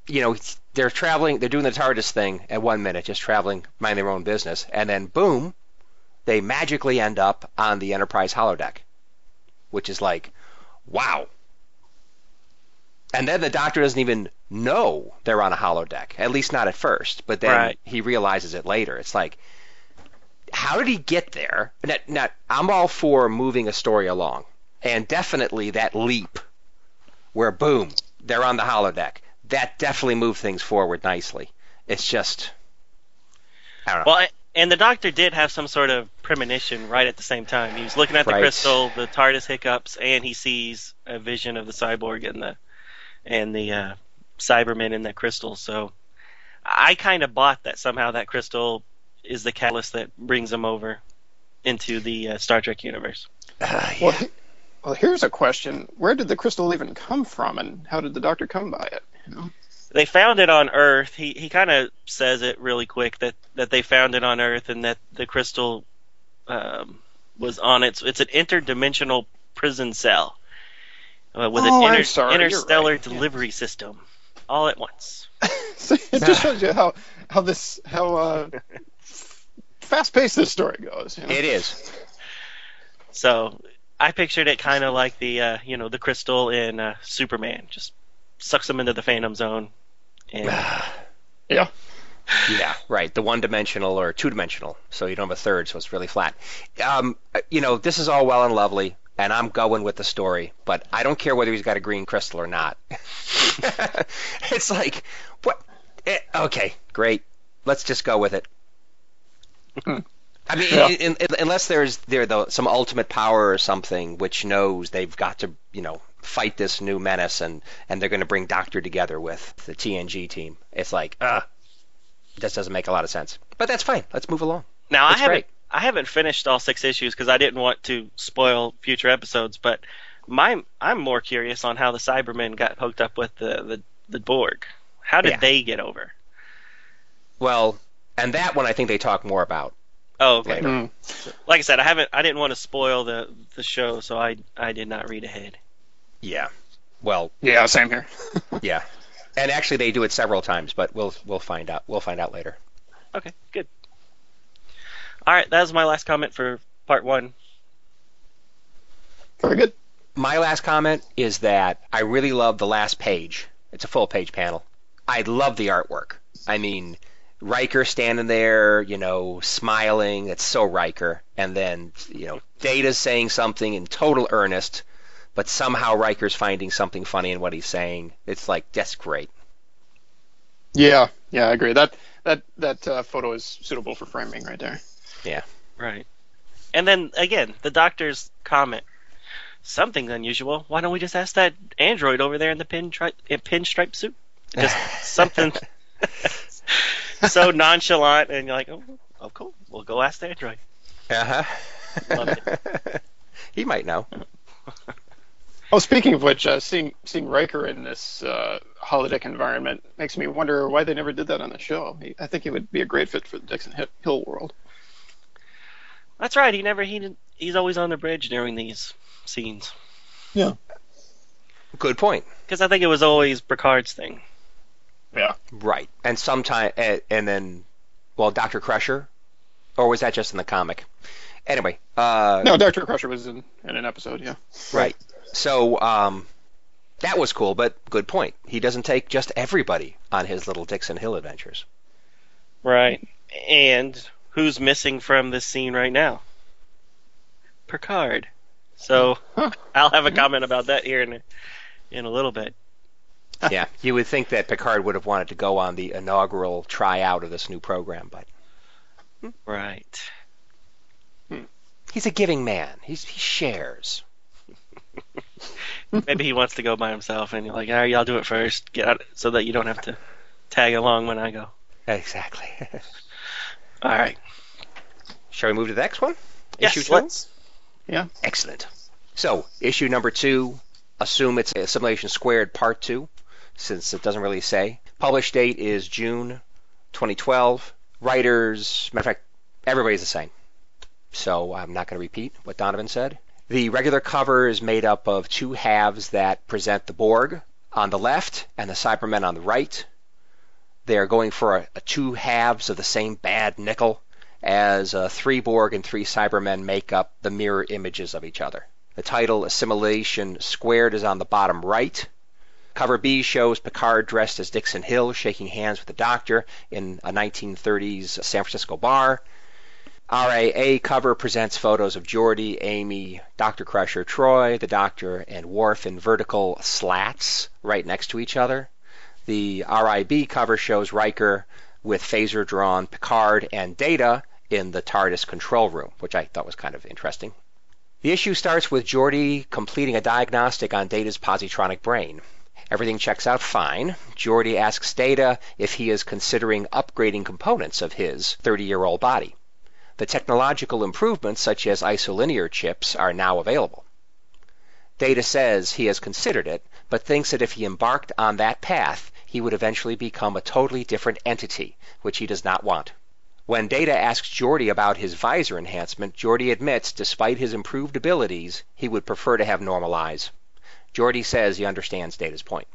you know, they're traveling, they're doing the TARDIS thing at one minute, just traveling, mind their own business, and then boom, they magically end up on the Enterprise holodeck, which is like, wow. And then the Doctor doesn't even know they're on a holodeck, at least not at first, but then Right. he realizes it later. It's like, how did he get there? Now, now, I'm all for moving a story along, and definitely that leap where boom, they're on the holodeck. That definitely moved things forward nicely. It's just, I don't know. Well, and the Doctor did have some sort of premonition right at the same time. He was looking at the Right. crystal, the TARDIS hiccups, and he sees a vision of the cyborg and the and the uh, Cybermen in that crystal. So I kind of bought that somehow that crystal is the catalyst that brings them over into the uh, Star Trek universe. Uh, Well, he- well, here's a question: Where did the crystal even come from, and how did the Doctor come by it? You know? They found it on Earth. He he kind of says it really quick that that they found it on Earth and that the crystal um, was on its it's an interdimensional prison cell uh, with Oh, an inter, sorry, interstellar right, yeah. delivery system all at once. So it just shows you how how this how uh, fast paced this story goes. You know? it is. So I pictured it kind of like the uh, you know the crystal in uh, Superman, just sucks them into the Phantom Zone. And Yeah. Yeah, right. The one dimensional or two dimensional, so you don't have a third, so it's really flat. Um, you know, this is all well and lovely. And I'm going with the story, but I don't care whether he's got a green crystal or not. it's like, what? Eh, okay, great. Let's just go with it. I mean, Yeah. in, in, unless there's there the, some ultimate power or something which knows they've got to, you know, fight this new menace, and and they're going to bring Doctor together with the TNG team. It's like, uh, this doesn't make a lot of sense. But that's fine. Let's move along. Now I haven't great. I haven't finished all six issues because I didn't want to spoil future episodes, but my I'm more curious on how the Cybermen got hooked up with the the, the Borg. How did Yeah. they get over? Well, and that one I think they talk more about. Oh, okay. Later. Mm. Like I said, I haven't I didn't want to spoil the the show, so I I did not read ahead. Yeah. Well, Yeah, same here. yeah. And actually, they do it several times, but we'll we'll find out. We'll find out later. Okay, good. All right, that was my last comment for part one. Very good. My last comment is that I really love the last page. It's a full page panel. I love the artwork. I mean, Riker standing there, you know, smiling. It's so Riker. And then, you know, Data's saying something in total earnest, but somehow Riker's finding something funny in what he's saying. It's like, that's great. Yeah, yeah, I agree. That that that uh, photo is suitable for framing right there. Right. And then again, the doctor's comment. Something's unusual. Why don't we just ask that android over there in the pin tri- pinstripe suit? Just something so nonchalant, and you're like, oh, oh, cool. We'll go ask the android. Uh Love huh. he might know. Oh, speaking of which, uh, seeing seeing Riker in this uh, holodeck environment makes me wonder why they never did that on the show. I think he would be a great fit for the Dixon Hill world. That's right. He never he he's always on the bridge during these scenes Yeah. Good point. because I think it was always Picard's thing. Yeah. Right. And sometime, and, and then, well, Dr. Crusher, or was that just in the comic? Anyway, uh, No, Doctor Crusher was in, in an episode. Yeah. right. So, um, that was cool, but good point. He doesn't take just everybody on his little Dixon Hill adventures. Right. And who's missing from this scene right now? Picard. So Huh. I'll have a comment about that here in a, in a little bit. yeah, you would think that Picard would have wanted to go on the inaugural tryout of this new program, but Right. he's a giving man. He's, he shares. Maybe he wants to go by himself, and you're like, all right, y'all do it first, get out, so that you don't have to tag along when I go. Exactly. All right. Shall we move to the next one? Yes, Issue two? let's. Excellent. So, issue number two, assume it's Assimilation Squared Part 2, since it doesn't really say. Published date is June 2012. Writers, matter of fact, everybody's the same. So, I'm not going to repeat what Donovan said. The regular cover is made up of two halves that present the Borg on the left and the Cybermen on the right. They are going for a, a two halves of the same bad nickel as uh, three Borg and three Cybermen make up the mirror images of each other. The title Assimilation Squared is on the bottom right. Cover B shows Picard dressed as Dixon Hill shaking hands with the Doctor in a 1930s San Francisco bar. RAA cover presents photos of Geordi, Amy, Dr. Crusher, Troi, the Doctor, and Worf in vertical slats right next to each other. The RIB cover shows Riker with phaser drawn Picard and Data in the TARDIS control room, which I thought was kind of interesting. The issue starts with Geordi completing a diagnostic on Data's positronic brain. Everything checks out fine. Geordi asks Data if he is considering upgrading components of his 30 year old body. The technological improvements, such as isolinear chips, are now available. Data says he has considered it, but thinks that if he embarked on that path, he would eventually become a totally different entity, which he does not want. When Data asks Geordi about his visor enhancement, Geordi admits, despite his improved abilities, he would prefer to have normal eyes. Geordi says he understands Data's point.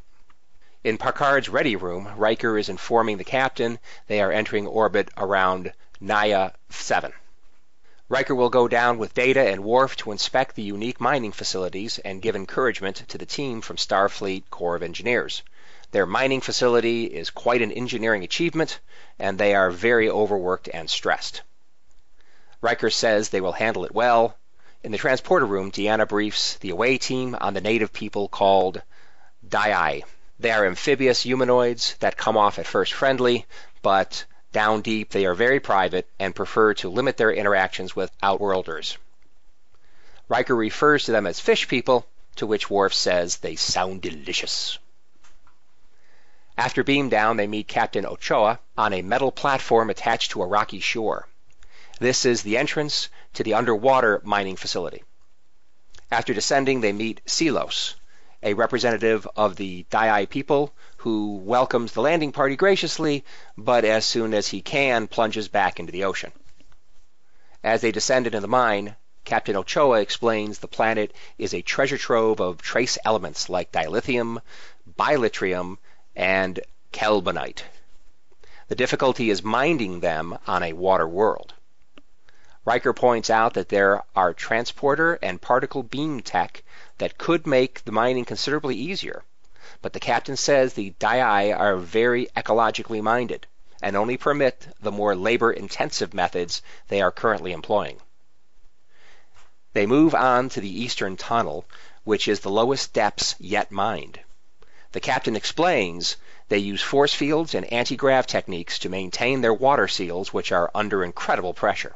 In Picard's ready room, Riker is informing the captain they are entering orbit around Naya 7. Riker will go down with Data and Worf to inspect the unique mining facilities and give encouragement to the team from Starfleet Corps of Engineers. Their mining facility is quite an engineering achievement, and they are very overworked and stressed. Riker says they will handle it well. In the transporter room, Deanna briefs the away team on the native people called Dai. They are amphibious humanoids that come off at first friendly, but down deep they are very private and prefer to limit their interactions with outworlders. Riker refers to them as fish people, to which Worf says they sound delicious. After beam down, they meet Captain Ochoa on a metal platform attached to a rocky shore. This is the entrance to the underwater mining facility. After descending, they meet Silos, a representative of the Dai people who welcomes the landing party graciously, but as soon as he can, plunges back into the ocean. As they descend into the mine, Captain Ochoa explains the planet is a treasure trove of trace elements like dilithium, bilitrium, and kelbonite. The difficulty is minding them on a water world. Riker points out that there are transporter and particle beam tech that could make the mining considerably easier, but the captain says the Dai are very ecologically minded and only permit the more labor intensive methods they are currently employing. They move on to the eastern tunnel, which is the lowest depths yet mined. The captain explains they use force fields and anti grav techniques to maintain their water seals, which are under incredible pressure.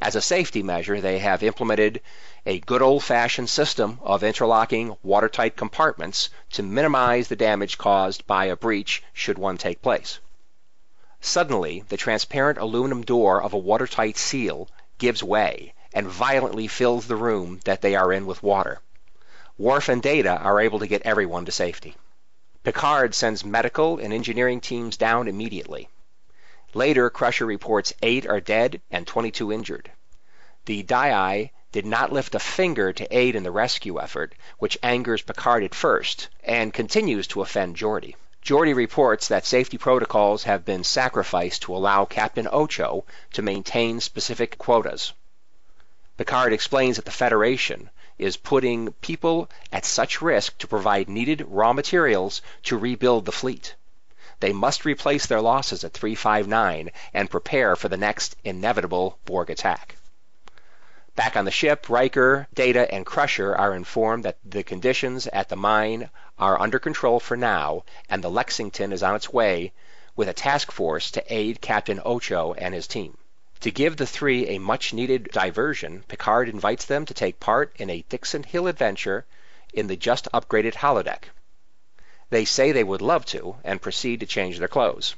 As a safety measure, they have implemented a good old fashioned system of interlocking watertight compartments to minimize the damage caused by a breach should one take place. Suddenly, the transparent aluminum door of a watertight seal gives way and violently fills the room that they are in with water. Worf and Data are able to get everyone to safety. Picard sends medical and engineering teams down immediately. Later, Crusher reports eight are dead and 22 injured. The Dai did not lift a finger to aid in the rescue effort, which angers Picard at first and continues to offend Geordi. Geordi reports that safety protocols have been sacrificed to allow Captain Ocho to maintain specific quotas. Picard explains that the Federation is putting people at such risk to provide needed raw materials to rebuild the fleet. They must replace their losses at 359 and prepare for the next inevitable Borg attack. Back on the ship, Riker, Data, and Crusher are informed that the conditions at the mine are under control for now, and the Lexington is on its way with a task force to aid Captain Ocho and his team. To give the three a much needed diversion, Picard invites them to take part in a Dixon Hill adventure in the just upgraded holodeck. They say they would love to and proceed to change their clothes.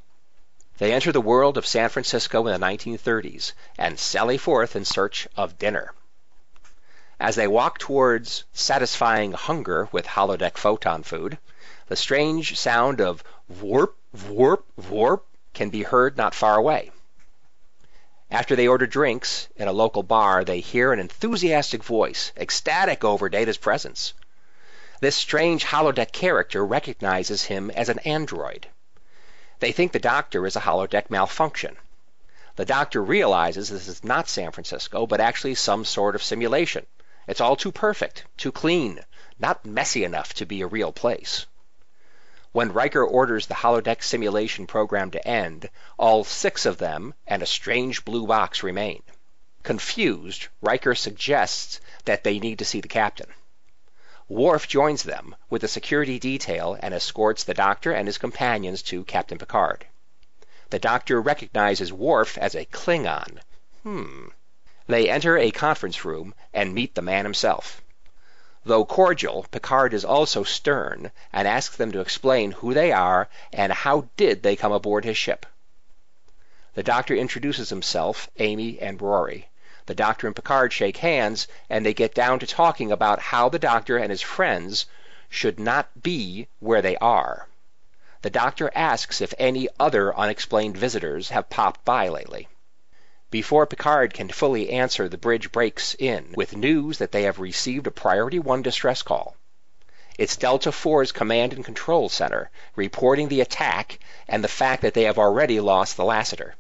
They enter the world of San Francisco in the 1930s and sally forth in search of dinner. As they walk towards satisfying hunger with holodeck photon food, the strange sound of warp, warp, warp can be heard not far away. After they order drinks in a local bar, they hear an enthusiastic voice, ecstatic over Data's presence. This strange holodeck character recognizes him as an android. They think the doctor is a holodeck malfunction. The doctor realizes this is not San Francisco, but actually some sort of simulation. It's all too perfect, too clean, not messy enough to be a real place. When Riker orders the holodeck simulation program to end, all six of them and a strange blue box remain. Confused, Riker suggests that they need to see the captain. Worf joins them with a security detail and escorts the doctor and his companions to Captain Picard. The doctor recognizes Worf as a Klingon. Hmm. They enter a conference room and meet the man himself. Though cordial, Picard is also stern and asks them to explain who they are and how did they come aboard his ship. The doctor introduces himself, Amy, and Rory. The doctor and Picard shake hands, and they get down to talking about how the doctor and his friends should not be where they are. The doctor asks if any other unexplained visitors have popped by lately. Before Picard can fully answer, the bridge breaks in with news that they have received a Priority 1 distress call. It's Delta 4's command and control center reporting the attack and the fact that they have already lost the Lassiter.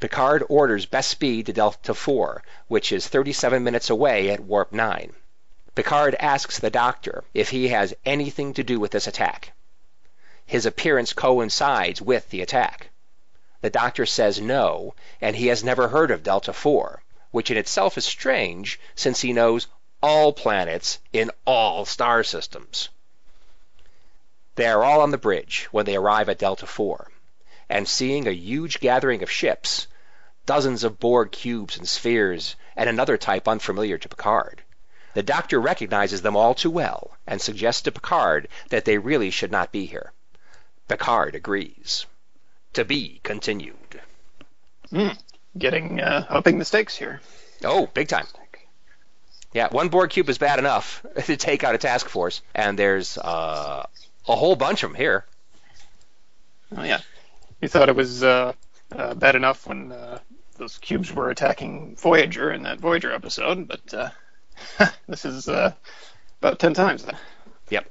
Picard orders best speed to Delta 4, which is 37 minutes away at warp 9. Picard asks the doctor if he has anything to do with this attack. His appearance coincides with the attack. The doctor says no, and he has never heard of Delta 4, which in itself is strange since he knows all planets in all star systems. They are all on the bridge when they arrive at Delta 4, and seeing a huge gathering of ships, dozens of Borg cubes and spheres, and another type unfamiliar to Picard, the Doctor recognizes them all too well and suggests to Picard that they really should not be here. Picard agrees. To be continued. Mm, getting uh, upping the stakes here. Oh, big time. Yeah, one Borg cube is bad enough to take out a task force, and there's uh, a whole bunch of them here. Oh yeah, you thought it was uh, uh, bad enough when uh, those cubes were attacking Voyager in that Voyager episode, but uh, this is uh, about ten times that. Yep.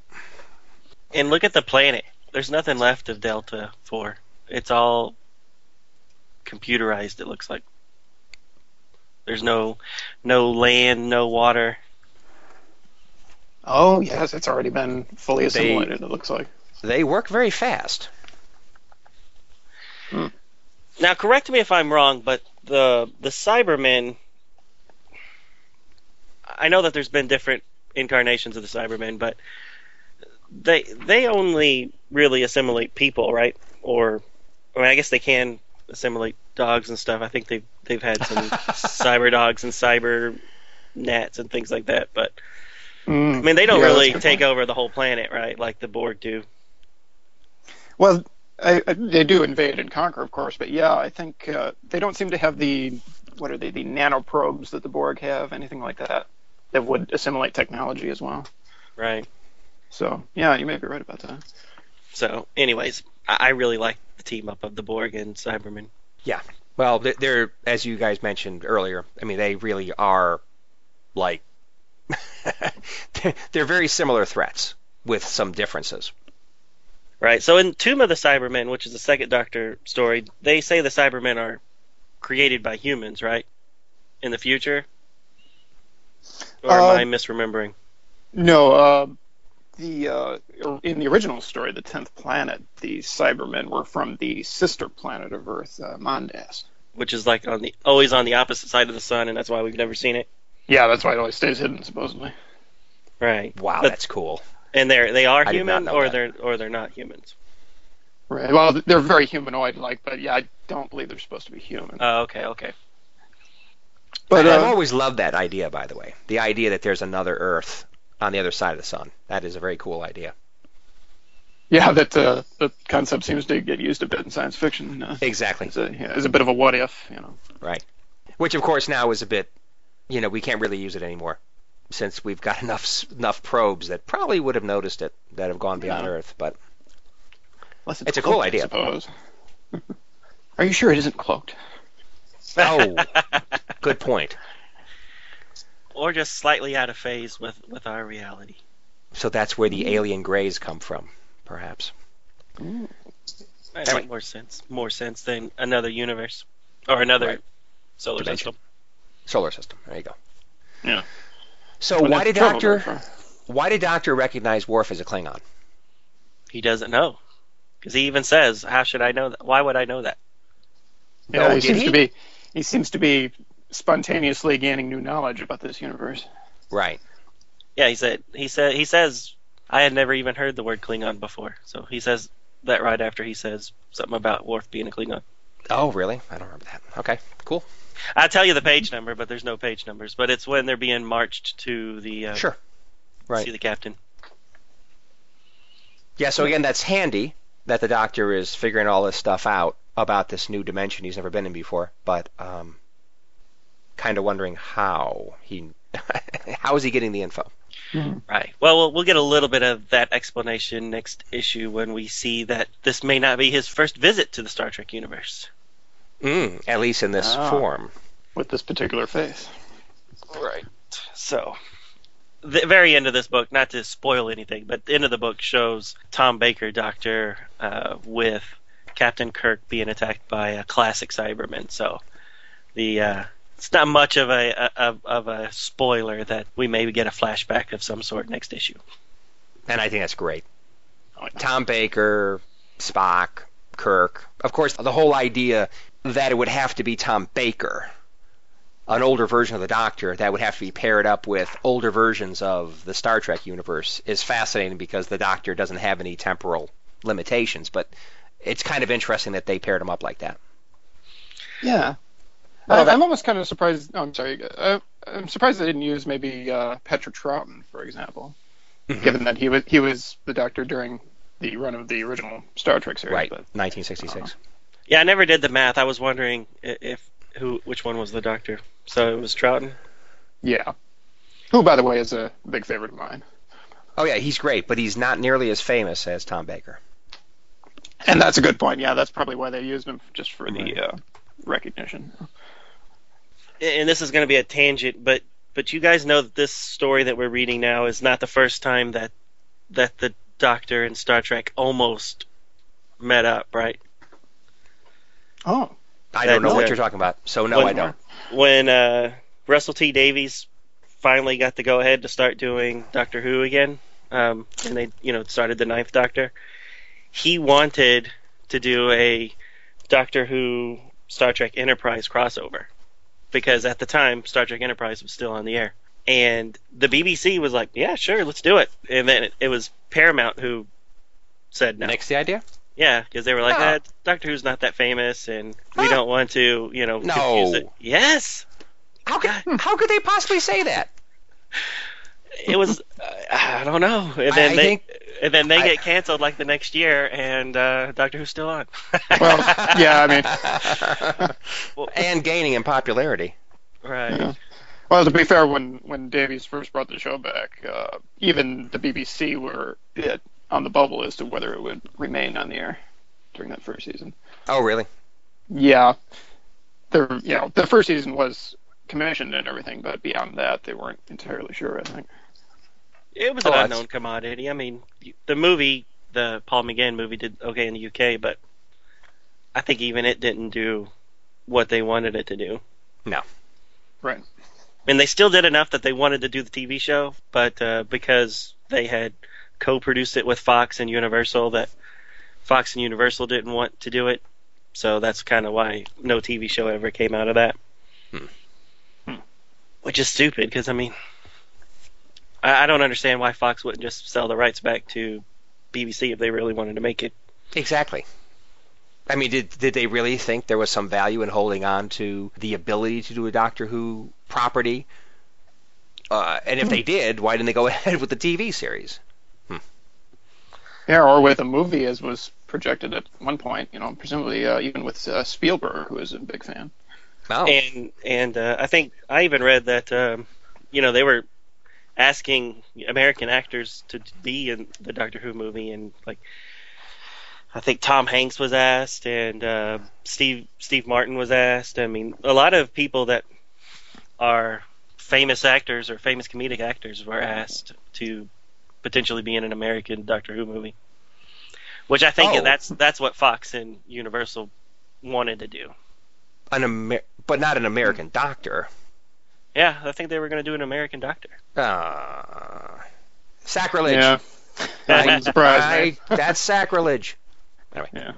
And look at the planet. There's nothing left of Delta Four. It's all computerized. It looks like. There's no no land, no water. Oh yes, it's already been fully assimilated. it looks like. They work very fast. Hmm. Now, correct me if I'm wrong, but the the Cybermen. I know that there's been different incarnations of the Cybermen, but they they only really assimilate people, right? Or, I mean, I guess they can assimilate dogs and stuff. I think they've they've had some cyber dogs and cyber gnats and things like that, but Mm, I mean, they don't yeah, really take point. over the whole planet, right? Like the Borg do. Well, I, I, they do invade and conquer, of course, but yeah, I think uh, they don't seem to have the what are they? The nanoprobes that the Borg have, anything like that, that would assimilate technology as well. Right. So yeah, you may be right about that. So, anyways, I, I really like the team up of the Borg and Cybermen. Yeah. Well, they're, they're as you guys mentioned earlier. I mean, they really are like they're, they're very similar threats with some differences. Right. So in Tomb of the Cybermen, which is the second Doctor story, they say the Cybermen are created by humans, right? In the future? Or am Uh, I misremembering? No, uh, the uh, in the original story, the tenth planet, the Cybermen were from the sister planet of Earth, uh, Mondas. Which is like on the always on the opposite side of the sun, and that's why we've never seen it. Yeah, that's why it always stays hidden, supposedly. Right. Wow, But- that's cool. And they're they are I human, or that. they're or they're not humans. Right. Well, they're very humanoid-like, but yeah, I don't believe they're supposed to be human. Oh, okay, okay. but I've uh, always loved that idea, by the way. The idea that there's another Earth on the other side of the sun. That is a very cool idea. yeah, that uh, that concept seems to get used a bit in science fiction. Uh, Exactly. as a yeah, as a bit of a what if, you know. Right. Which, of course, now is a bit, you know, we can't really use it anymore since we've got enough enough probes that probably would have noticed it that have gone beyond Yeah. Earth. But Unless It's a cloaked, cool I idea. suppose. Are you sure it isn't cloaked? oh, good point. Or just slightly out of phase with with our reality. So that's where the alien grays come from, perhaps. That Anyway. make more sense. More sense than another universe or another Right. solar Dimension. system. Solar system. There you go. Yeah. So Wouldn't why did Doctor far. why did Doctor recognize Worf as a Klingon? He doesn't know because he even says, "How should I know that? Why would I know that?" Yeah, Oh, he seems he? to be he seems to be spontaneously gaining new knowledge about this universe. Right. Yeah, he said. He said. He says, "I had never even heard the word Klingon before." So he says that right after he says something about Worf being a Klingon. Oh, really? I don't remember that. Okay, cool. I'll tell you the page number, but there's no page numbers. But it's when they're being marched to the uh, Sure. Right. see the captain. Yeah, so again, that's handy that the doctor is figuring all this stuff out about this new dimension he's never been in before, but um, kind of wondering how he how is he getting the info? Right. Well, well, we'll get a little bit of that explanation next issue when we see that this may not be his first visit to the Star Trek universe. Mm, at least in this Ah. form. with this particular face. Right. So, the very end of this book, not to spoil anything, but the end of the book shows Tom Baker, Doctor, uh, with Captain Kirk being attacked by a classic Cyberman. So, the uh, it's not much of a, of, of a spoiler that we maybe get a flashback of some sort next issue. And I think that's great. Oh. Tom Baker, Spock, Kirk. Of course, the whole idea that it would have to be Tom Baker an older version of the Doctor that would have to be paired up with older versions of the Star Trek universe is fascinating because the Doctor doesn't have any temporal limitations, but it's kind of interesting that they paired him up like that. Yeah. Well, I, I'm almost kind of surprised. Oh, I'm sorry. Uh, I'm surprised they didn't use maybe uh, Patrick Troughton, for example, Mm-hmm. given that he was he was the Doctor during the run of the original Star Trek series. Right, But 1966. Yeah, I never did the math. I was wondering if who which one was the doctor. So it was Troughton. yeah. Who, by the way, is a big favorite of mine. Oh yeah, he's great, but he's not nearly as famous as Tom Baker. And that's a good point. Yeah, that's probably why they used him just for the uh, recognition. And this is going to be a tangent, but but you guys know that this story that we're reading now is not the first time that that the Doctor and Star Trek almost met up, right? Oh, I don't know That's what you're talking about, so no, When- I don't. When uh, Russell T Davies finally got the go ahead to start doing Doctor Who again, um, and they you know started the Ninth Doctor, he wanted to do a Doctor Who Star Trek Enterprise crossover because at the time Star Trek Enterprise was still on the air. And the BBC was like, "Yeah, sure, let's do it." And then it, it was Paramount who said no. Next the idea? Yeah, because they were like, Oh. eh, "Doctor Who's not that famous, and we Huh. don't want to, you know, No. confuse it." Yes, How could how could they possibly say that? it was. Uh, I don't know. And I- then I they, think- and then they I- get canceled like the next year, and uh, Doctor Who's still on. Well, yeah, I mean, and gaining in popularity. right. Yeah. Well, to be fair, when when Davies first brought the show back, uh, even the BBC were uh, on the bubble as to whether it would remain on the air during that first season. Oh, really? Yeah, the you know the first season was commissioned and everything, but beyond that, they weren't entirely sure. I think. It was Oh, an that's- unknown commodity. I mean, the movie, the Paul McGann movie, did okay in the UK, but I think even it didn't do what they wanted it to do. No. Right. And they still did enough that they wanted to do the TV show, but uh, because they had co-produced it with Fox and Universal, that Fox and Universal didn't want to do it. So that's kind of why no TV show ever came out of that. Hmm. Hmm. Which is stupid, because I mean, I, I don't understand why Fox wouldn't just sell the rights back to BBC if they really wanted to make it. Exactly. I mean, did did they really think there was some value in holding on to the ability to do a Doctor Who property? Uh, and if they did, why didn't they go ahead with the TV series? Yeah, or with a movie as was projected at one point. You know, presumably uh, even with uh, Spielberg, who is a big fan. Oh, And and uh, I think I even read that um, you know they were asking American actors to be in the Doctor Who movie, and like I think Tom Hanks was asked, and uh, Steve Steve Martin was asked. I mean, a lot of people that are famous actors or famous comedic actors were asked to potentially be in an American Doctor Who movie, which I think Oh. that's that's what Fox and Universal wanted to do. an Amer- but not an American Doctor. Yeah, I think they were going to do an American Doctor. Uh, sacrilege. Yeah, that wouldn't surprise me. I- that's sacrilege. Anyway, Yeah.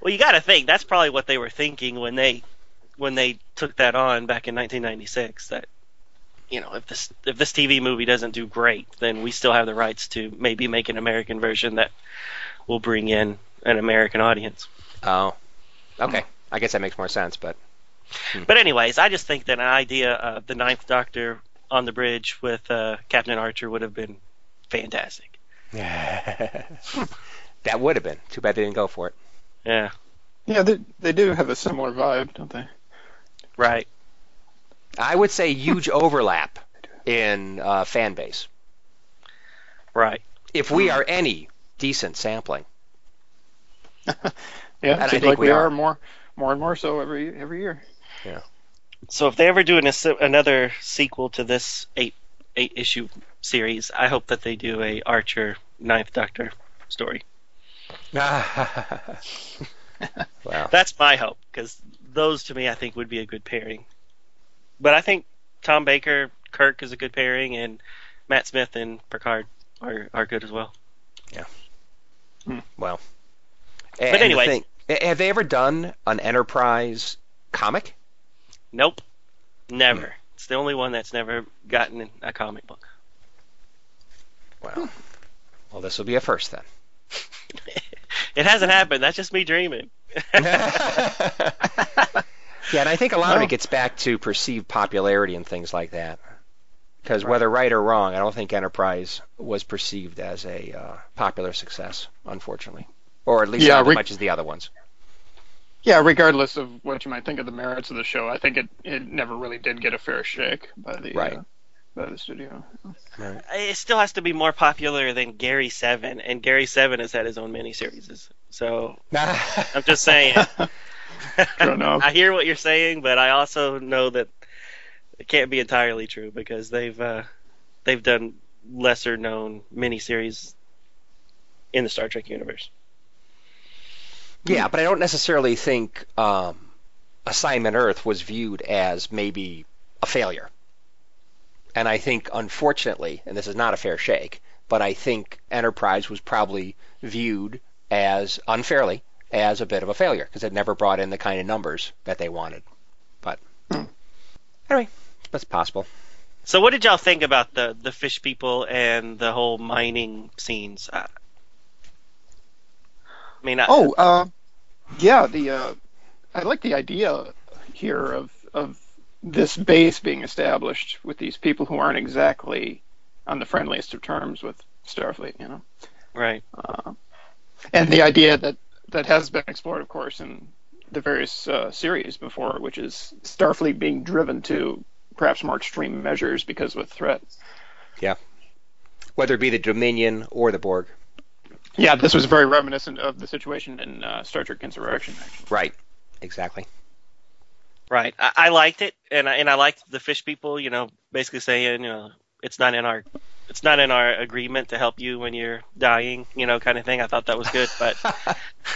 Well, you got to think that's probably what they were thinking when they when they took that on back in 1996. That you know, if this if this TV movie doesn't do great, then we still have the rights to maybe make an American version that will bring in an American audience. oh, okay. I guess that makes more sense, but But anyways, I just think that an idea of the Ninth Doctor on the bridge with uh, Captain Archer would have been fantastic. that would have been. Too bad they didn't go for it. Yeah, Yeah, they they do have a similar vibe, don't they? right. I would say huge overlap in uh, fan base. Right. If we are any decent sampling. Yeah, And I think like we we are. are more more and more so every every year. So if they ever do an, another sequel to this eight eight issue series, I hope that they do a Archer Ninth Doctor story. wow. That's my hope because those to me I think would be a good pairing. But I think Tom Baker, Kirk is a good pairing, and Matt Smith and Picard are are good as well. Yeah. Hmm. Well. But And the anyway. thing- have they ever done an Enterprise comic? Nope. Never. It's the only one that's never gotten a comic book. Well, well, this will be a first then. It hasn't happened. That's just me dreaming. yeah, and I think a lot of it gets back to perceived popularity and things like that. Because whether right or wrong, I don't think Enterprise was perceived as a uh, popular success, unfortunately, or at least Yeah, not as re- much as the other ones. Yeah, regardless of what you might think of the merits of the show, I think it, it never really did get a fair shake by the Right. uh, by the studio. It still has to be more popular than Gary Seven, and Gary Seven has had his own miniseries. So I'm just saying. I hear what you're saying, but I also know that it can't be entirely true because they've uh, they've done lesser known miniseries in the Star Trek universe. Yeah, but I don't necessarily think um, Assignment Earth was viewed as maybe a failure. And I think, unfortunately, and this is not a fair shake, but I think Enterprise was probably viewed as unfairly as a bit of a failure because it never brought in the kind of numbers that they wanted. But Hmm. anyway, that's possible. So, what did y'all think about the the fish people and the whole mining scenes? I mean, I, Oh, uh, yeah. The uh, I like the idea here of of this base being established with these people who aren't exactly on the friendliest of terms with Starfleet. You know, right. uh, and the idea that that has been explored, of course, in the various uh, series before, which is Starfleet being driven to perhaps more extreme measures because of a threat. Yeah. Whether it be the Dominion or the Borg. Yeah, this was very reminiscent of the situation in uh, Star Trek Insurrection. Actually. Right. Exactly. Right. I, I liked it, and I, and I liked the fish people. You know, basically saying, you know, it's not in our it's not in our agreement to help you when you're dying. You know, kind of thing. I thought that was good, but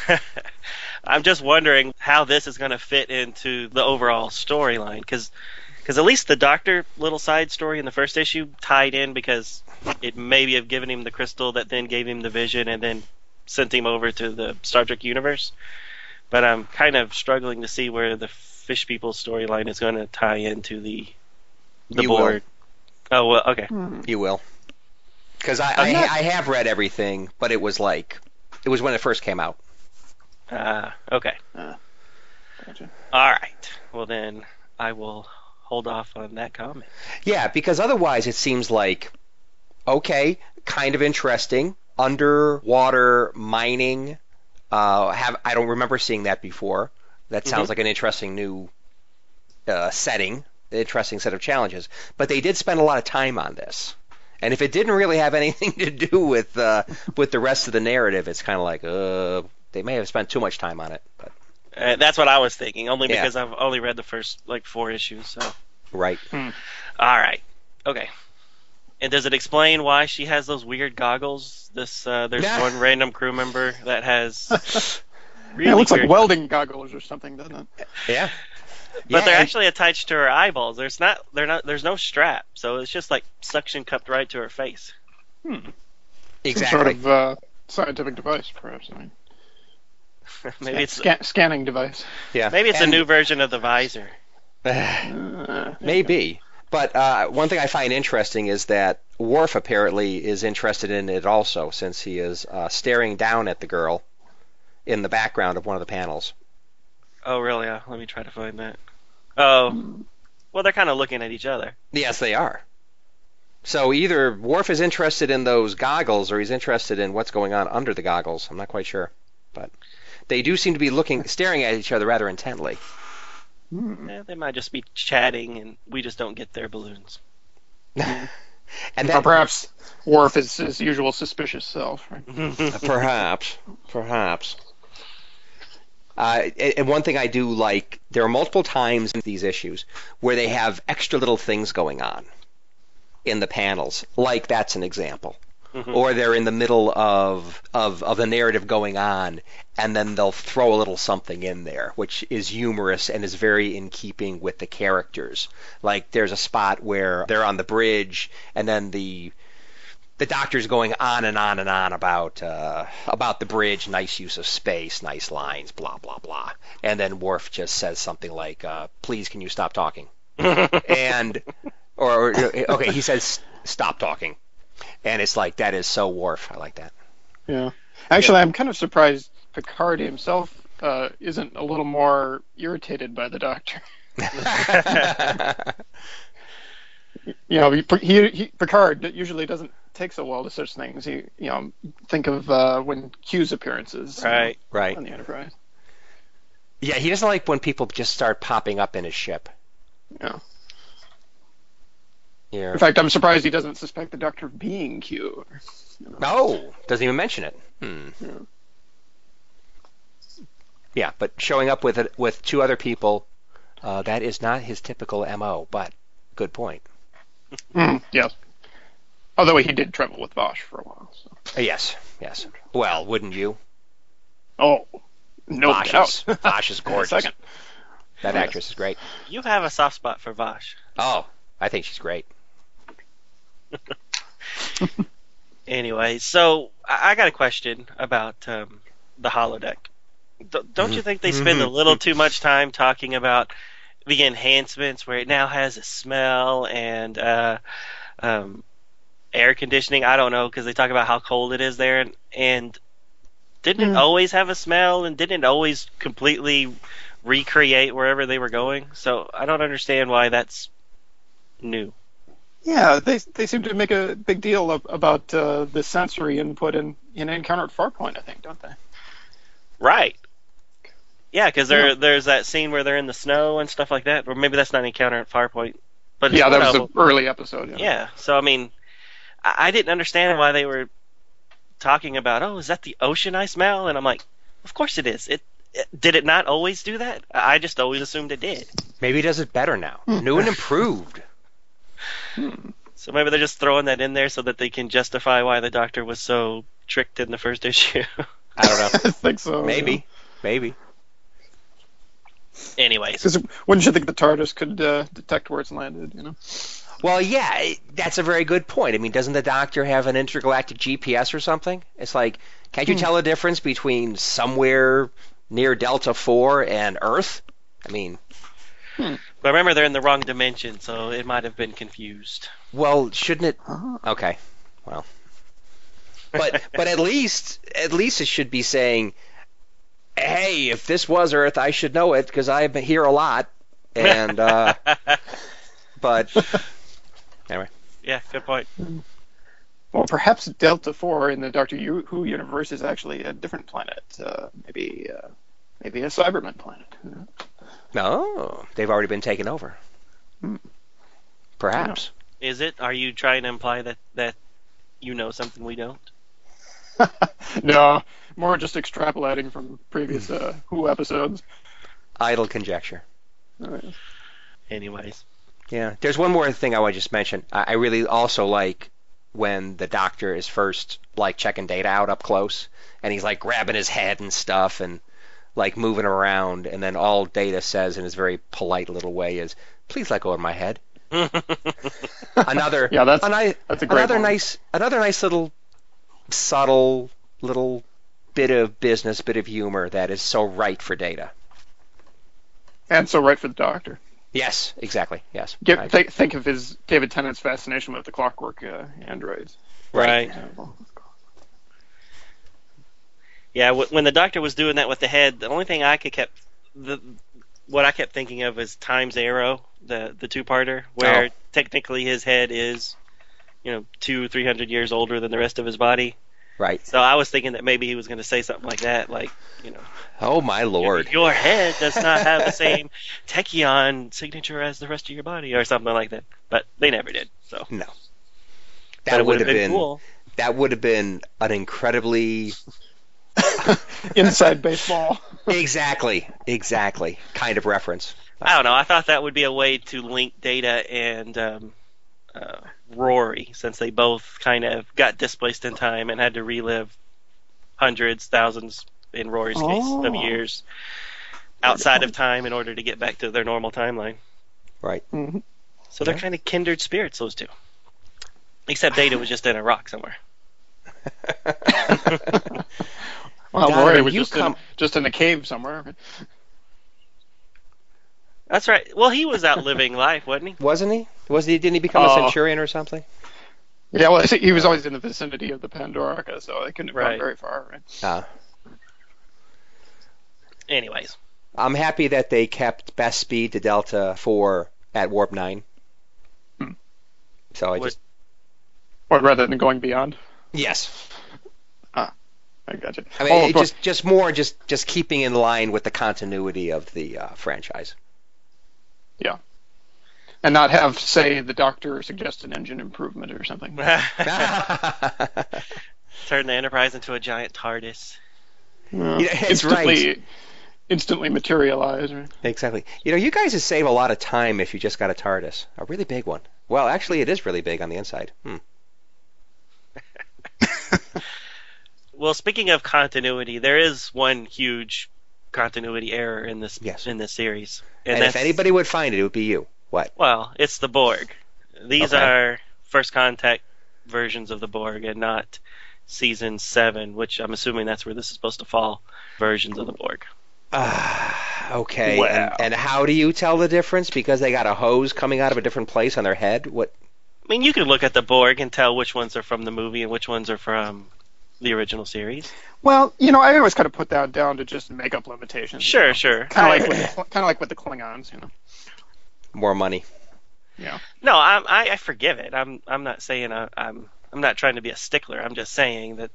I'm just wondering how this is going to fit into the overall storyline because. Because at least the Doctor little side story in the first issue tied in because it maybe have given him the crystal that then gave him the vision and then sent him over to the Star Trek universe. But I'm kind of struggling to see where the fish people storyline is going to tie into the the You will. Borg. Oh well, okay. You will. Because I, I, not- I have read everything, but it was like, it was when it first came out. Uh, okay. Gotcha. All right. Well then, I will hold off on that comment. Yeah, because otherwise it seems like, okay, kind of interesting. Underwater mining. Uh, have I don't remember seeing that before. That sounds Mhm. like an interesting new uh, setting, interesting set of challenges. But they did spend a lot of time on this. And if it didn't really have anything to do with uh, with the rest of the narrative, it's kind of like, uh, they may have spent too much time on it. But Uh, that's what I was thinking, only Yeah. because I've only read the first like four issues. So, right. all right, okay. And does it explain why she has those weird goggles? This uh, there's Nah. one random crew member that has really yeah, it looks like welding goggles or something, doesn't it? Yeah. but Yeah, they're and- actually attached to her eyeballs. There's not they're not there's no strap, so it's just like suction cupped right to her face. Some exactly. sort of uh, scientific device, perhaps. I mean, maybe it's scan- scanning device. yeah. maybe it's a new version of the visor. Uh, Maybe. But uh, one thing I find interesting is that Worf apparently is interested in it also, since he is uh, staring down at the girl in the background of one of the panels. Oh really? Uh, let me try to find that. Oh, well they're kind of looking at each other. Yes, they are. So either Worf is interested in those goggles, or he's interested in what's going on under the goggles. I'm not quite sure, but they do seem to be looking, staring at each other rather intently. Hmm. Eh, they might just be chatting, and we just don't get their balloons. and Or that, perhaps Worf is his usual suspicious self. Right? Perhaps, perhaps. Uh, and and one thing I do like, there are multiple times in these issues where they have extra little things going on in the panels. Like that's an example. Mhm. Or they're in the middle of, of of the narrative going on, and then they'll throw a little something in there, which is humorous and is very in keeping with the characters. Like there's a spot where they're on the bridge, and then the the doctor's going on and on and on about uh, about the bridge, nice use of space, nice lines, blah blah blah, and then Worf just says something like, uh, "Please, can you stop talking?" and or, or okay, he says stop talking, and it's like that is so Worf. I like that. Yeah. Actually, I'm kind of surprised Picard himself uh, isn't a little more irritated by the Doctor. you know, he, he, he, Picard usually doesn't take so well to such things. He, you know, think of uh, when Q's appearances right, right on the Enterprise. Yeah, he doesn't like when people just start popping up in his ship. Yeah. Yeah. In fact, I'm surprised he doesn't suspect the Doctor of being Q. No, know. Oh, doesn't even mention it. Hmm. Yeah. yeah, but showing up with it, with two other people, uh, that is not his typical mo. But good point. Mm, yes. Although he did travel with Vash for a while. So. Uh, yes, yes. Well, wouldn't you? Oh, no Vash doubt. Is, Vash is gorgeous. Second. That Yes. actress is great. You have a soft spot for Vash. Oh, I think she's great. Anyway, so I, I got a question about um, the holodeck. D- don't you think they spend a little too much time talking about the enhancements where it now has a smell and uh, um, air conditioning? I don't know because they talk about how cold it is there, and, and didn't it Hmm. always have a smell and didn't it always completely recreate wherever they were going? So I don't understand why that's new. Yeah, they they seem to make a big deal of, about uh, the sensory input in, in Encounter at Farpoint, I think, don't they? Right. Yeah, because there Yeah. there's that scene where they're in the snow and stuff like that, or maybe that's not Encounter at Farpoint. But it's Yeah, that was an early episode. Yeah. Yeah. So I mean, I, I didn't understand why they were talking about. Oh, is that the ocean I smell? And I'm like, of course it is. It, it did it not always do that? I I just always assumed it did. Maybe he does it better now. New and improved. So maybe they're just throwing that in there so that they can justify why the Doctor was so tricked in the first issue. I don't know. I think so. Maybe. Maybe. Anyways, Because wouldn't you think the TARDIS could uh, detect where it's landed? You know. Well, yeah, that's a very good point. I mean, doesn't the doctor have an intergalactic GPS or something? It's like, can't you Hmm. tell the difference between somewhere near Delta 4 and Earth? I mean, but remember they're in the wrong dimension, so it might have been confused. well, shouldn't it? Ah. Okay, well, but but at least at least it should be saying, hey, if this was Earth, I should know it because I'm here a lot, and uh, but anyway, yeah, good point. Well, perhaps Delta Four in the Doctor Who universe is actually a different planet. Uh, maybe uh, maybe a Cyberman planet. you know. No, they've already been taken over. Hmm. Perhaps. Is it? Are you trying to imply that that you know something we don't? no, more just extrapolating from previous uh, Who episodes. Idle conjecture. Oh, yeah. Anyways, Yeah. There's one more thing I want to just mention. I, I really also like when the doctor is first like checking data out up close, and he's like grabbing his head and stuff, and like moving around, and then all data says in his very polite little way is, "Please let go of my head." Another. Yeah, that's- a ni- that's a great another moment. nice another nice little subtle little bit of business, bit of humor that is so right for data. And so right for the Doctor. Yes, exactly. Yes. Get, I- think, think of his David Tennant's fascination with the clockwork uh, androids. right? Yeah, well, Yeah, w- when the doctor was doing that with the head, the only thing I could kept the what I kept thinking of is Time's Arrow, the the two parter, where Oh. technically his head is, you know, two three hundred years older than the rest of his body. right. So I was thinking that maybe he was going to say something like that, like, you know, Oh my lord. your head does not have the same tachyon signature as the rest of your body, or something like that. But they never did. So No. That would have been, cool. that would have been an incredibly Inside baseball. exactly exactly kind of reference. I don't know. I thought that would be a way to link Data and um, uh, Rory, since they both kind of got displaced in time and had to relive hundreds, thousands, in Rory's case, of Oh. years outside of time in order to get back to their normal timeline. Right. Mhm. So they're Yeah. kind of kindred spirits, those two. Except Data was just in a rock somewhere. Well, Donovan, Rory was you just, come- in, just in a cave somewhere. That's right. Well, he was out living life, wasn't he? Wasn't he? Was he? Didn't he become a Oh. centurion or something? Yeah, well, he was always in the vicinity of the Pandorica, so they couldn't have Right. gone very far. Right? Uh, Anyways, I'm happy that they kept best speed to Delta 4 at warp 9. Hmm. So I What- just Or rather than going beyond. yes. I got you. I mean, Oh, it just just more just just keeping in line with the continuity of the uh, franchise. Yeah. And not have, say, the doctor suggest an engine improvement or something. turn the Enterprise into a giant TARDIS. Yeah, Yeah, it's instantly, instantly materialize. Right? exactly. You know, you guys would save a lot of time if you just got a TARDIS, a really big one. Well, actually, it is really big on the inside. Hmm. Well, speaking of continuity, there is one huge continuity error in this Yes. in this series, And, that's if anybody would find it, it would be you. What? well, it's the Borg. These Okay. are first contact versions of the Borg, and not season seven, which I'm assuming that's where this is supposed to fall. Versions of the Borg. Ah, okay. Wow. And, and how do you tell the difference? Because they got a hose coming out of a different place on their head? What? I mean, you can look at the Borg and tell which ones are from the movie and which ones are from the original series. Well, you know, I always kind of put that down to just makeup limitations. Sure, sure. Kind of like with the, kind of like with the Klingons, you know. More money. Yeah. No, I'm, I, I forgive it. I'm I'm not saying I, I'm I'm not trying to be a stickler. I'm just saying that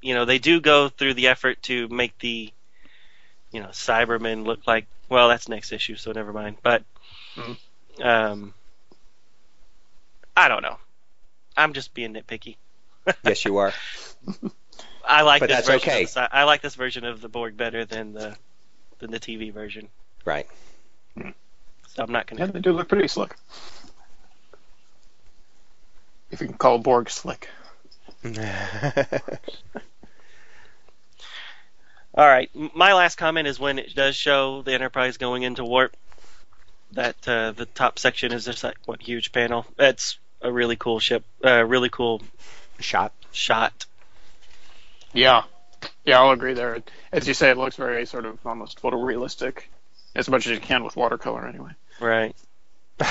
you know they do go through the effort to make the you know Cybermen look like well that's next issue so never mind. But Mhm. um, I don't know. I'm just being nitpicky. Yes, you are. I like But this that's version. okay. Of the, I like this version of the Borg better than the than the TV version. Right. So I'm not gonna. they do look pretty slick. If you can call Borg slick. All right. My last comment is when it does show the Enterprise going into warp. That uh, the top section is just like one huge panel. That's a really cool ship. Uh, really cool Shot. shot. Yeah. Yeah, I'll agree there. As you say, it looks very sort of almost photorealistic, as much as you can with watercolor, anyway. Right.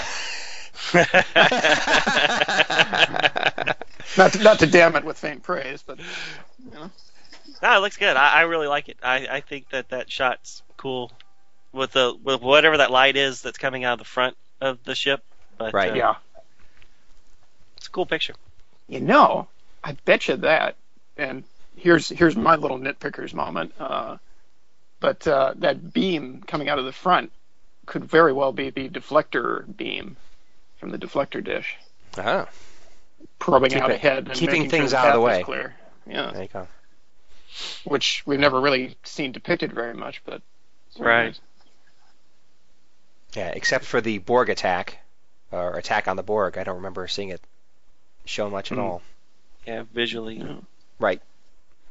Not to, not to damn it with faint praise, but No, it looks good. I, I really like it. I, I think that that shot's cool with the with whatever that light is that's coming out of the front of the ship. But Right. uh, yeah. it's a cool picture. You know, I bet you that. And here's here's my little nitpickers moment. Uh, but uh, that beam coming out of the front could very well be the deflector beam from the deflector dish, Ah, probing Keep out it- ahead and keeping making sure things the out of the way. Clear. Yeah, there you go. which we've never really seen depicted very much, but Right. Yeah, except for the Borg attack, or attack on the Borg. I don't remember seeing it shown much at Hmm. all. Yeah, visually. Yeah. Right.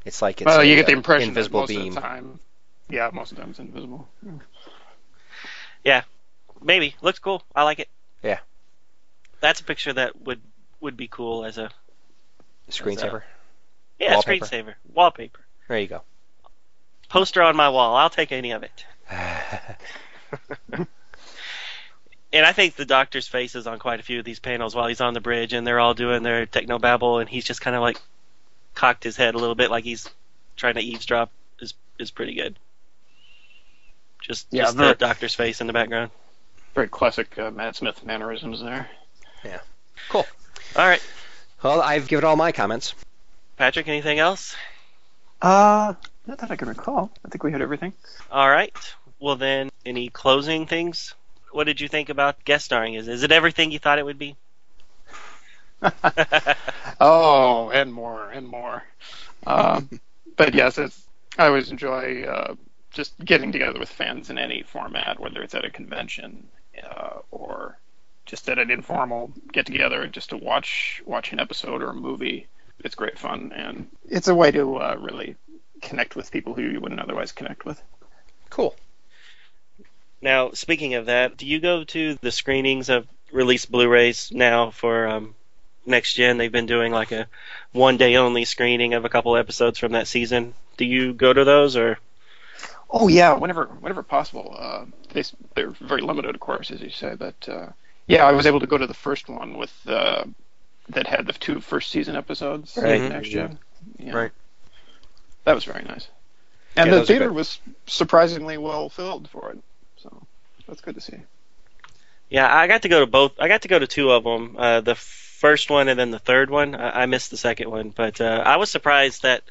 It's like it's well, a, you get the impression invisible most beam. of the time. Yeah, most of the time it's invisible. Yeah. Maybe looks cool. I like it. Yeah. That's a picture that would would be cool as a Screensaver. yeah Wallpaper. screensaver wallpaper There you go. poster on my wall. I'll take any of it. And I think the doctor's face is on quite a few of these panels while he's on the bridge, and they're all doing their techno babble, and he's just kind of like cocked his head a little bit, like he's trying to eavesdrop. is is pretty good. Just, Yeah, just very- the doctor's face in the background. Very classic uh, Matt Smith mannerisms there. Yeah. Cool. All right, well, I've given all my comments. Patrick. Anything else? Uh, not that I can recall. I think we had everything. All right. Well then, any closing things? What did you think about guest starring? Is is it everything you thought it would be? Oh, and more and more. Um, but yes, it's, I always enjoy uh, just getting together with fans in any format, whether it's at a convention uh, or just at an informal get together, just to watch watch an episode or a movie. It's great fun, and it's a way to uh, really connect with people who you wouldn't otherwise connect with. Cool. Now, speaking of that, do you go to the screenings of released Blu-rays now for um, next gen? They've been doing like a one day only screening of a couple episodes from that season. Do you go to those or? Oh yeah, whenever whenever possible. Uh, they they're very limited, of course, as you say. But uh, yeah, I was able to go to the first one with uh, that had the two first season episodes. Right. Next gen. Yeah. Right. That was very nice. And Yeah, the theater good. was surprisingly well filled for it. So that's good to see. Yeah, I got to go to both. I got to go to two of them. Uh, the first one and then the third one. I, I missed the second one, but uh, I was surprised that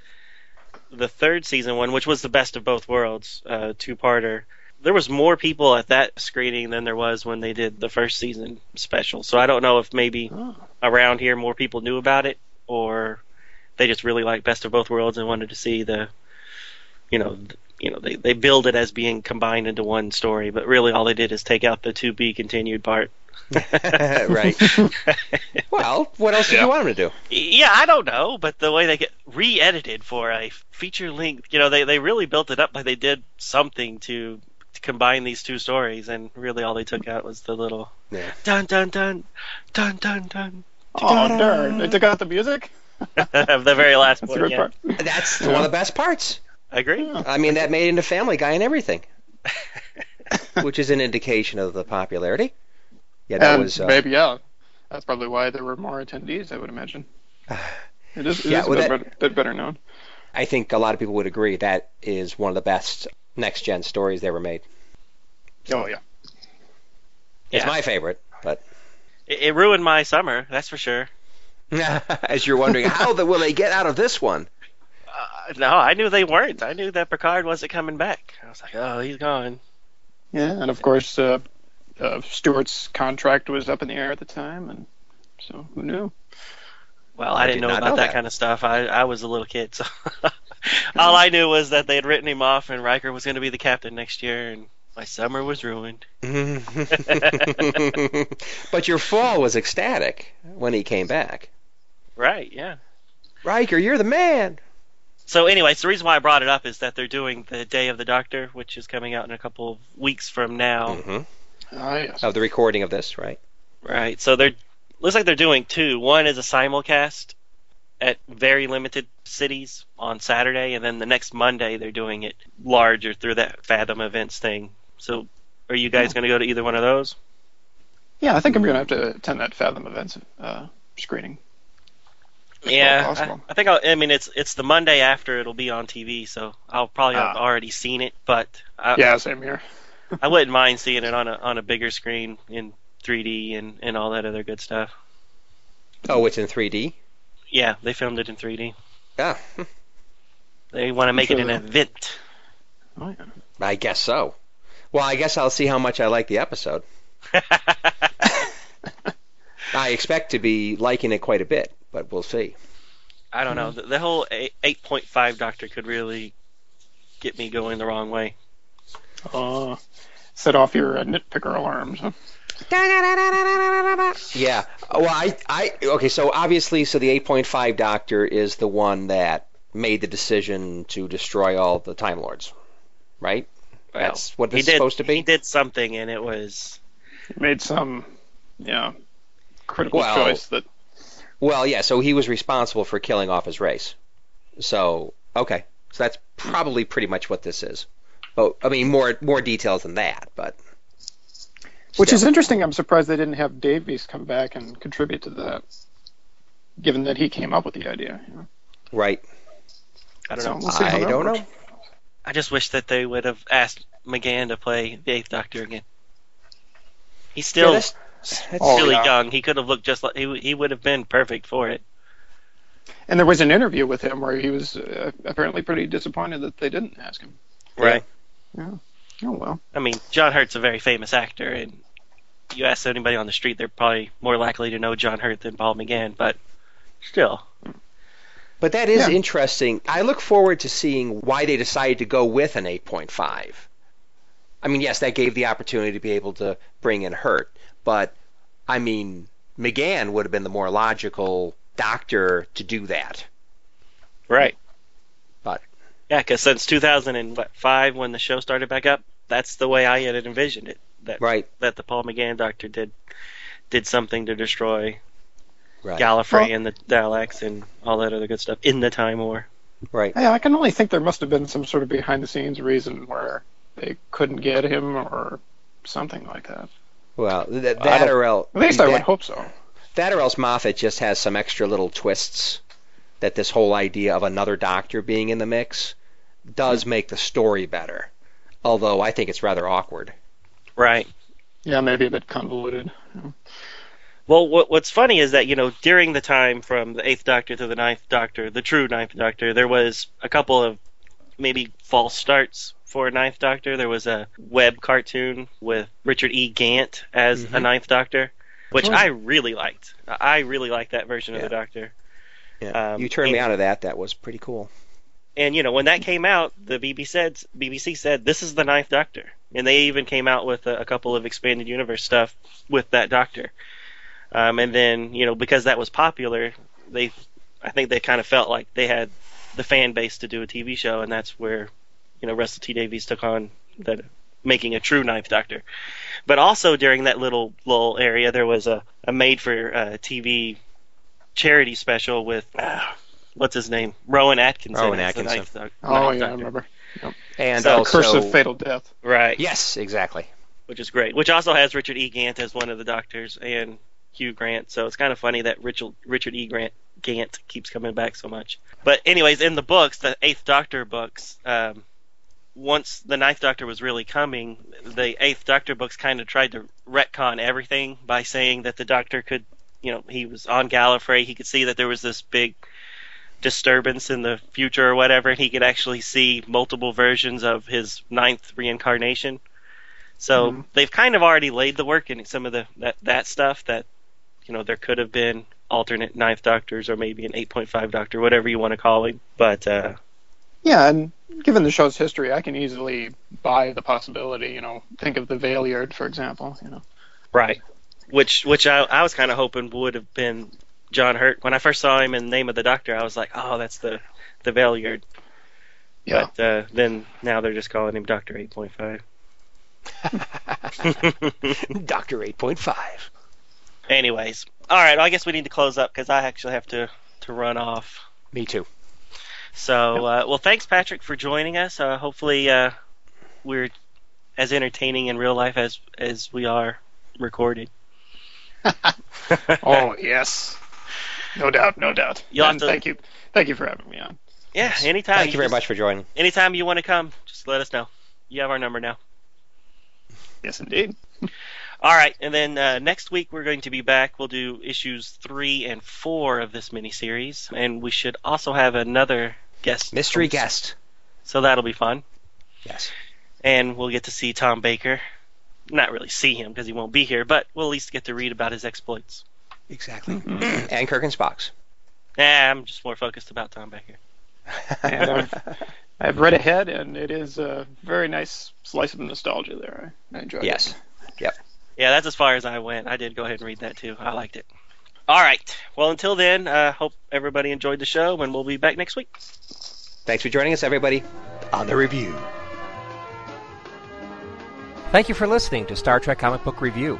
the third season one, which was the best of both worlds, uh, two-parter, there was more people at that screening than there was when they did the first season special. So I don't know if maybe Oh. around here more people knew about it, or they just really liked Best of Both Worlds and wanted to see the, you know, you know, they they build it as being combined into one story, but really all they did is take out the to be continued part. right. Well, what else did Yeah. you want him to do? Yeah, I don't know, but the way they get re-edited for a feature length, you know, they they really built it up like they did something to, to combine these two stories, and really all they took out was the little Yeah. dun dun dun dun dun dun Oh darn! They took out the music. of the very last That's one. the Yeah. part. That's one of the best parts. I agree. Yeah. I mean, that made into Family Guy and everything, which is an indication of the popularity. Yeah, that and was. Uh, maybe yeah, that's probably why there were more attendees. I would imagine. It is, it Yeah, is a well, bit, that- better, bit better known. I think a lot of people would agree that is one of the best next gen stories they ever made. Oh yeah. It's Yeah. my favorite, but It, it ruined my summer, that's for sure. as you're wondering, how the, will they get out of this one? Uh, no, I knew they weren't. I knew that Picard wasn't coming back. I was like, oh, he's gone. Yeah, and of course, uh, uh, Stewart's contract was up in the air at the time, and so who knew? Well, I I, did didn't know about know that. that. kind of stuff. I I was a little kid, so all I knew was that they had written him off, and Riker was going to be the captain next year, and my summer was ruined. but your fall was ecstatic when he came back. Right? Yeah. Riker, you're the man. So, anyways, the reason why I brought it up is that they're doing the Day of the Doctor, which is coming out in a couple of weeks from now. hmm Ah, yes. Of the recording of this, right? Right. So they're looks like they're doing two. One is a simulcast at very limited cities on Saturday, and then the next Monday they're doing it larger through that Fathom Events thing. So, are you guys going to go to either one of those? Yeah, I think I'm gonna have to attend that Fathom events uh, screening. well Yeah. I, I think I'll, I mean it's it's the Monday after it'll be on TV, so I'll probably have Ah. already seen it, but I, Yeah, same here. I wouldn't mind seeing it on a on a bigger screen in 3D and and all that other good stuff. Oh, it's in 3D. Yeah, they filmed it in 3D. Yeah, They want to make Sure it an they- event. Oh, yeah. I guess so. Well, I guess I'll see how much I like the episode. I expect to be liking it quite a bit, but we'll see. I don't know. The, the whole 8.5 Doctor could really get me going the wrong way. Uh, set off your uh, nitpicker alarms. Huh? Yeah. Well, I, I, okay. So obviously, so the 8.5 Doctor is the one that made the decision to destroy all the Time Lords, right? Well, That's what he this is did, supposed to be. He did something, and it was Made some, yeah, critical Well- choice that. Well, yeah. So he was responsible for killing off his race. So okay. So that's probably pretty much what this is. But I mean, more more details than that. But Which is interesting. I'm surprised they didn't have Davies come back and contribute to that, given that he came up with the idea. You know? right. I don't So know. we'll I don't works. know. I just wish that they would have asked McGann to play the Eighth Doctor again. He's Yeah, still that's, that's Oh, really yeah. young. He could have looked just like he he would have been perfect for it. And there was an interview with him where he was uh, apparently pretty disappointed that they didn't ask him. Right. Oh well. I mean, John Hurt's a very famous actor, and you ask anybody on the street, they're probably more likely to know John Hurt than Paul McGann. But still, But that is Yeah. interesting. I look forward to seeing why they decided to go with an 8.5. I mean, yes, that gave the opportunity to be able to bring in Hurt, but I mean, McGann would have been the more logical doctor to do that. right? But- yeah, because since 2005, when the show started back up, that's the way I had envisioned it. That Right, that the Paul McGann Doctor did did something to destroy right. Gallifrey Well- and the Daleks and all that other good stuff in the Time War. Right. Yeah, I can only think there must have been some sort of behind the scenes reason where they couldn't get him or something like that. Well, th- that or else At least I that, would hope so. that or else Moffat just has some extra little twists that this whole idea of another doctor being in the mix does make the story better. Although I think it's rather awkward. Right. Yeah, maybe a bit convoluted. Well, what, what's funny is that you know during the time from the Eighth Doctor to the Ninth Doctor, the true Ninth Doctor, there was a couple of maybe false starts for a Ninth Doctor. There was a web cartoon with Richard E. Grant as a Mhm. Ninth Doctor, which Oh. I really liked. I really liked that version of the Doctor. Yeah. Um, you turned me out of that. That was pretty cool. And you know when that came out, the BBC said BBC said this is the Ninth Doctor, and they even came out with a, a couple of expanded universe stuff with that Doctor. Um, and then you know because that was popular, they I think they kind of felt like they had the fan base to do a TV show, and that's where you know Russell T Davies took on that making a true Ninth Doctor. But also during that little lull area, there was a, a made for uh, TV charity special with. Uh, What's his name? Rowan Atkinson. Rowan Atkinson. Ninth Doc- Oh Ninth yeah, I Doctor. remember. And So- The also, Curse of Fatal Death. Right. yes, exactly. Which is great. Which also has Richard E. Grant as one of the doctors and Hugh Grant. So it's kind of funny that Richard Richard E. Grant Gant keeps coming back so much. But anyways, in the books, the Eighth Doctor books, um, once the Ninth Doctor was really coming, the Eighth Doctor books kind of tried to retcon everything by saying that the Doctor could, you know, he was on Gallifrey. He could see that there was this big disturbance in the future or whatever, and he could actually see multiple versions of his ninth reincarnation. So Mhm. they've kind of already laid the work in some of the that, that stuff that you know there could have been alternate ninth doctors or maybe an 8.5 doctor, whatever you want to call him. But uh, Yeah, and given the show's history, I can easily buy the possibility. You know, think of the Valeyard, for example. You know. right, which which I, I was kind of hoping would have been John Hurt. When I first saw him in Name of the Doctor, I was like, oh, that's the the Valeyard. Yeah. But uh, then now they're just calling him Doctor 8.5. Doctor 8.5. Anyways, all right. Well, I guess we need to close up because I actually have to to run off. Me too. So, uh, well, thanks, Patrick, for joining us. Uh, hopefully, uh, we're as entertaining in real life as as we are recorded. Oh yes. No doubt, no doubt. You'll have to- thank you, thank you for having me on. yeah, anytime. Thank you very just- much for joining. Anytime you want to come, just let us know. You have our number now. Yes, indeed. All right, and then uh, next week we're going to be back. We'll do issues three and four of this miniseries, and we should also have another guest, Mystery host. guest. So that'll be fun. Yes. and we'll get to see Tom Baker. Not really see him because he won't be here, but we'll at least get to read about his exploits. Exactly. Mhm. and Kirk and Spock's. Nah, I'm just more focused about Tom Baker. And I've, I've read ahead, and it is a very nice slice of nostalgia there. I, I enjoyed yes. it. Yeah, that's as far as I went. I did go ahead and read that too. I liked it. All right. Well, until then, uh, hope everybody enjoyed the show, and we'll be back next week. Thanks for joining us, everybody, on the review. Thank you for listening to Star Trek Comic Book Review.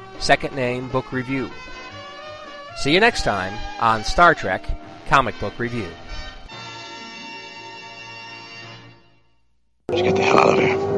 Second Name Book Review. See you next time on Star Trek Comic Book Review. Get the hell out of here.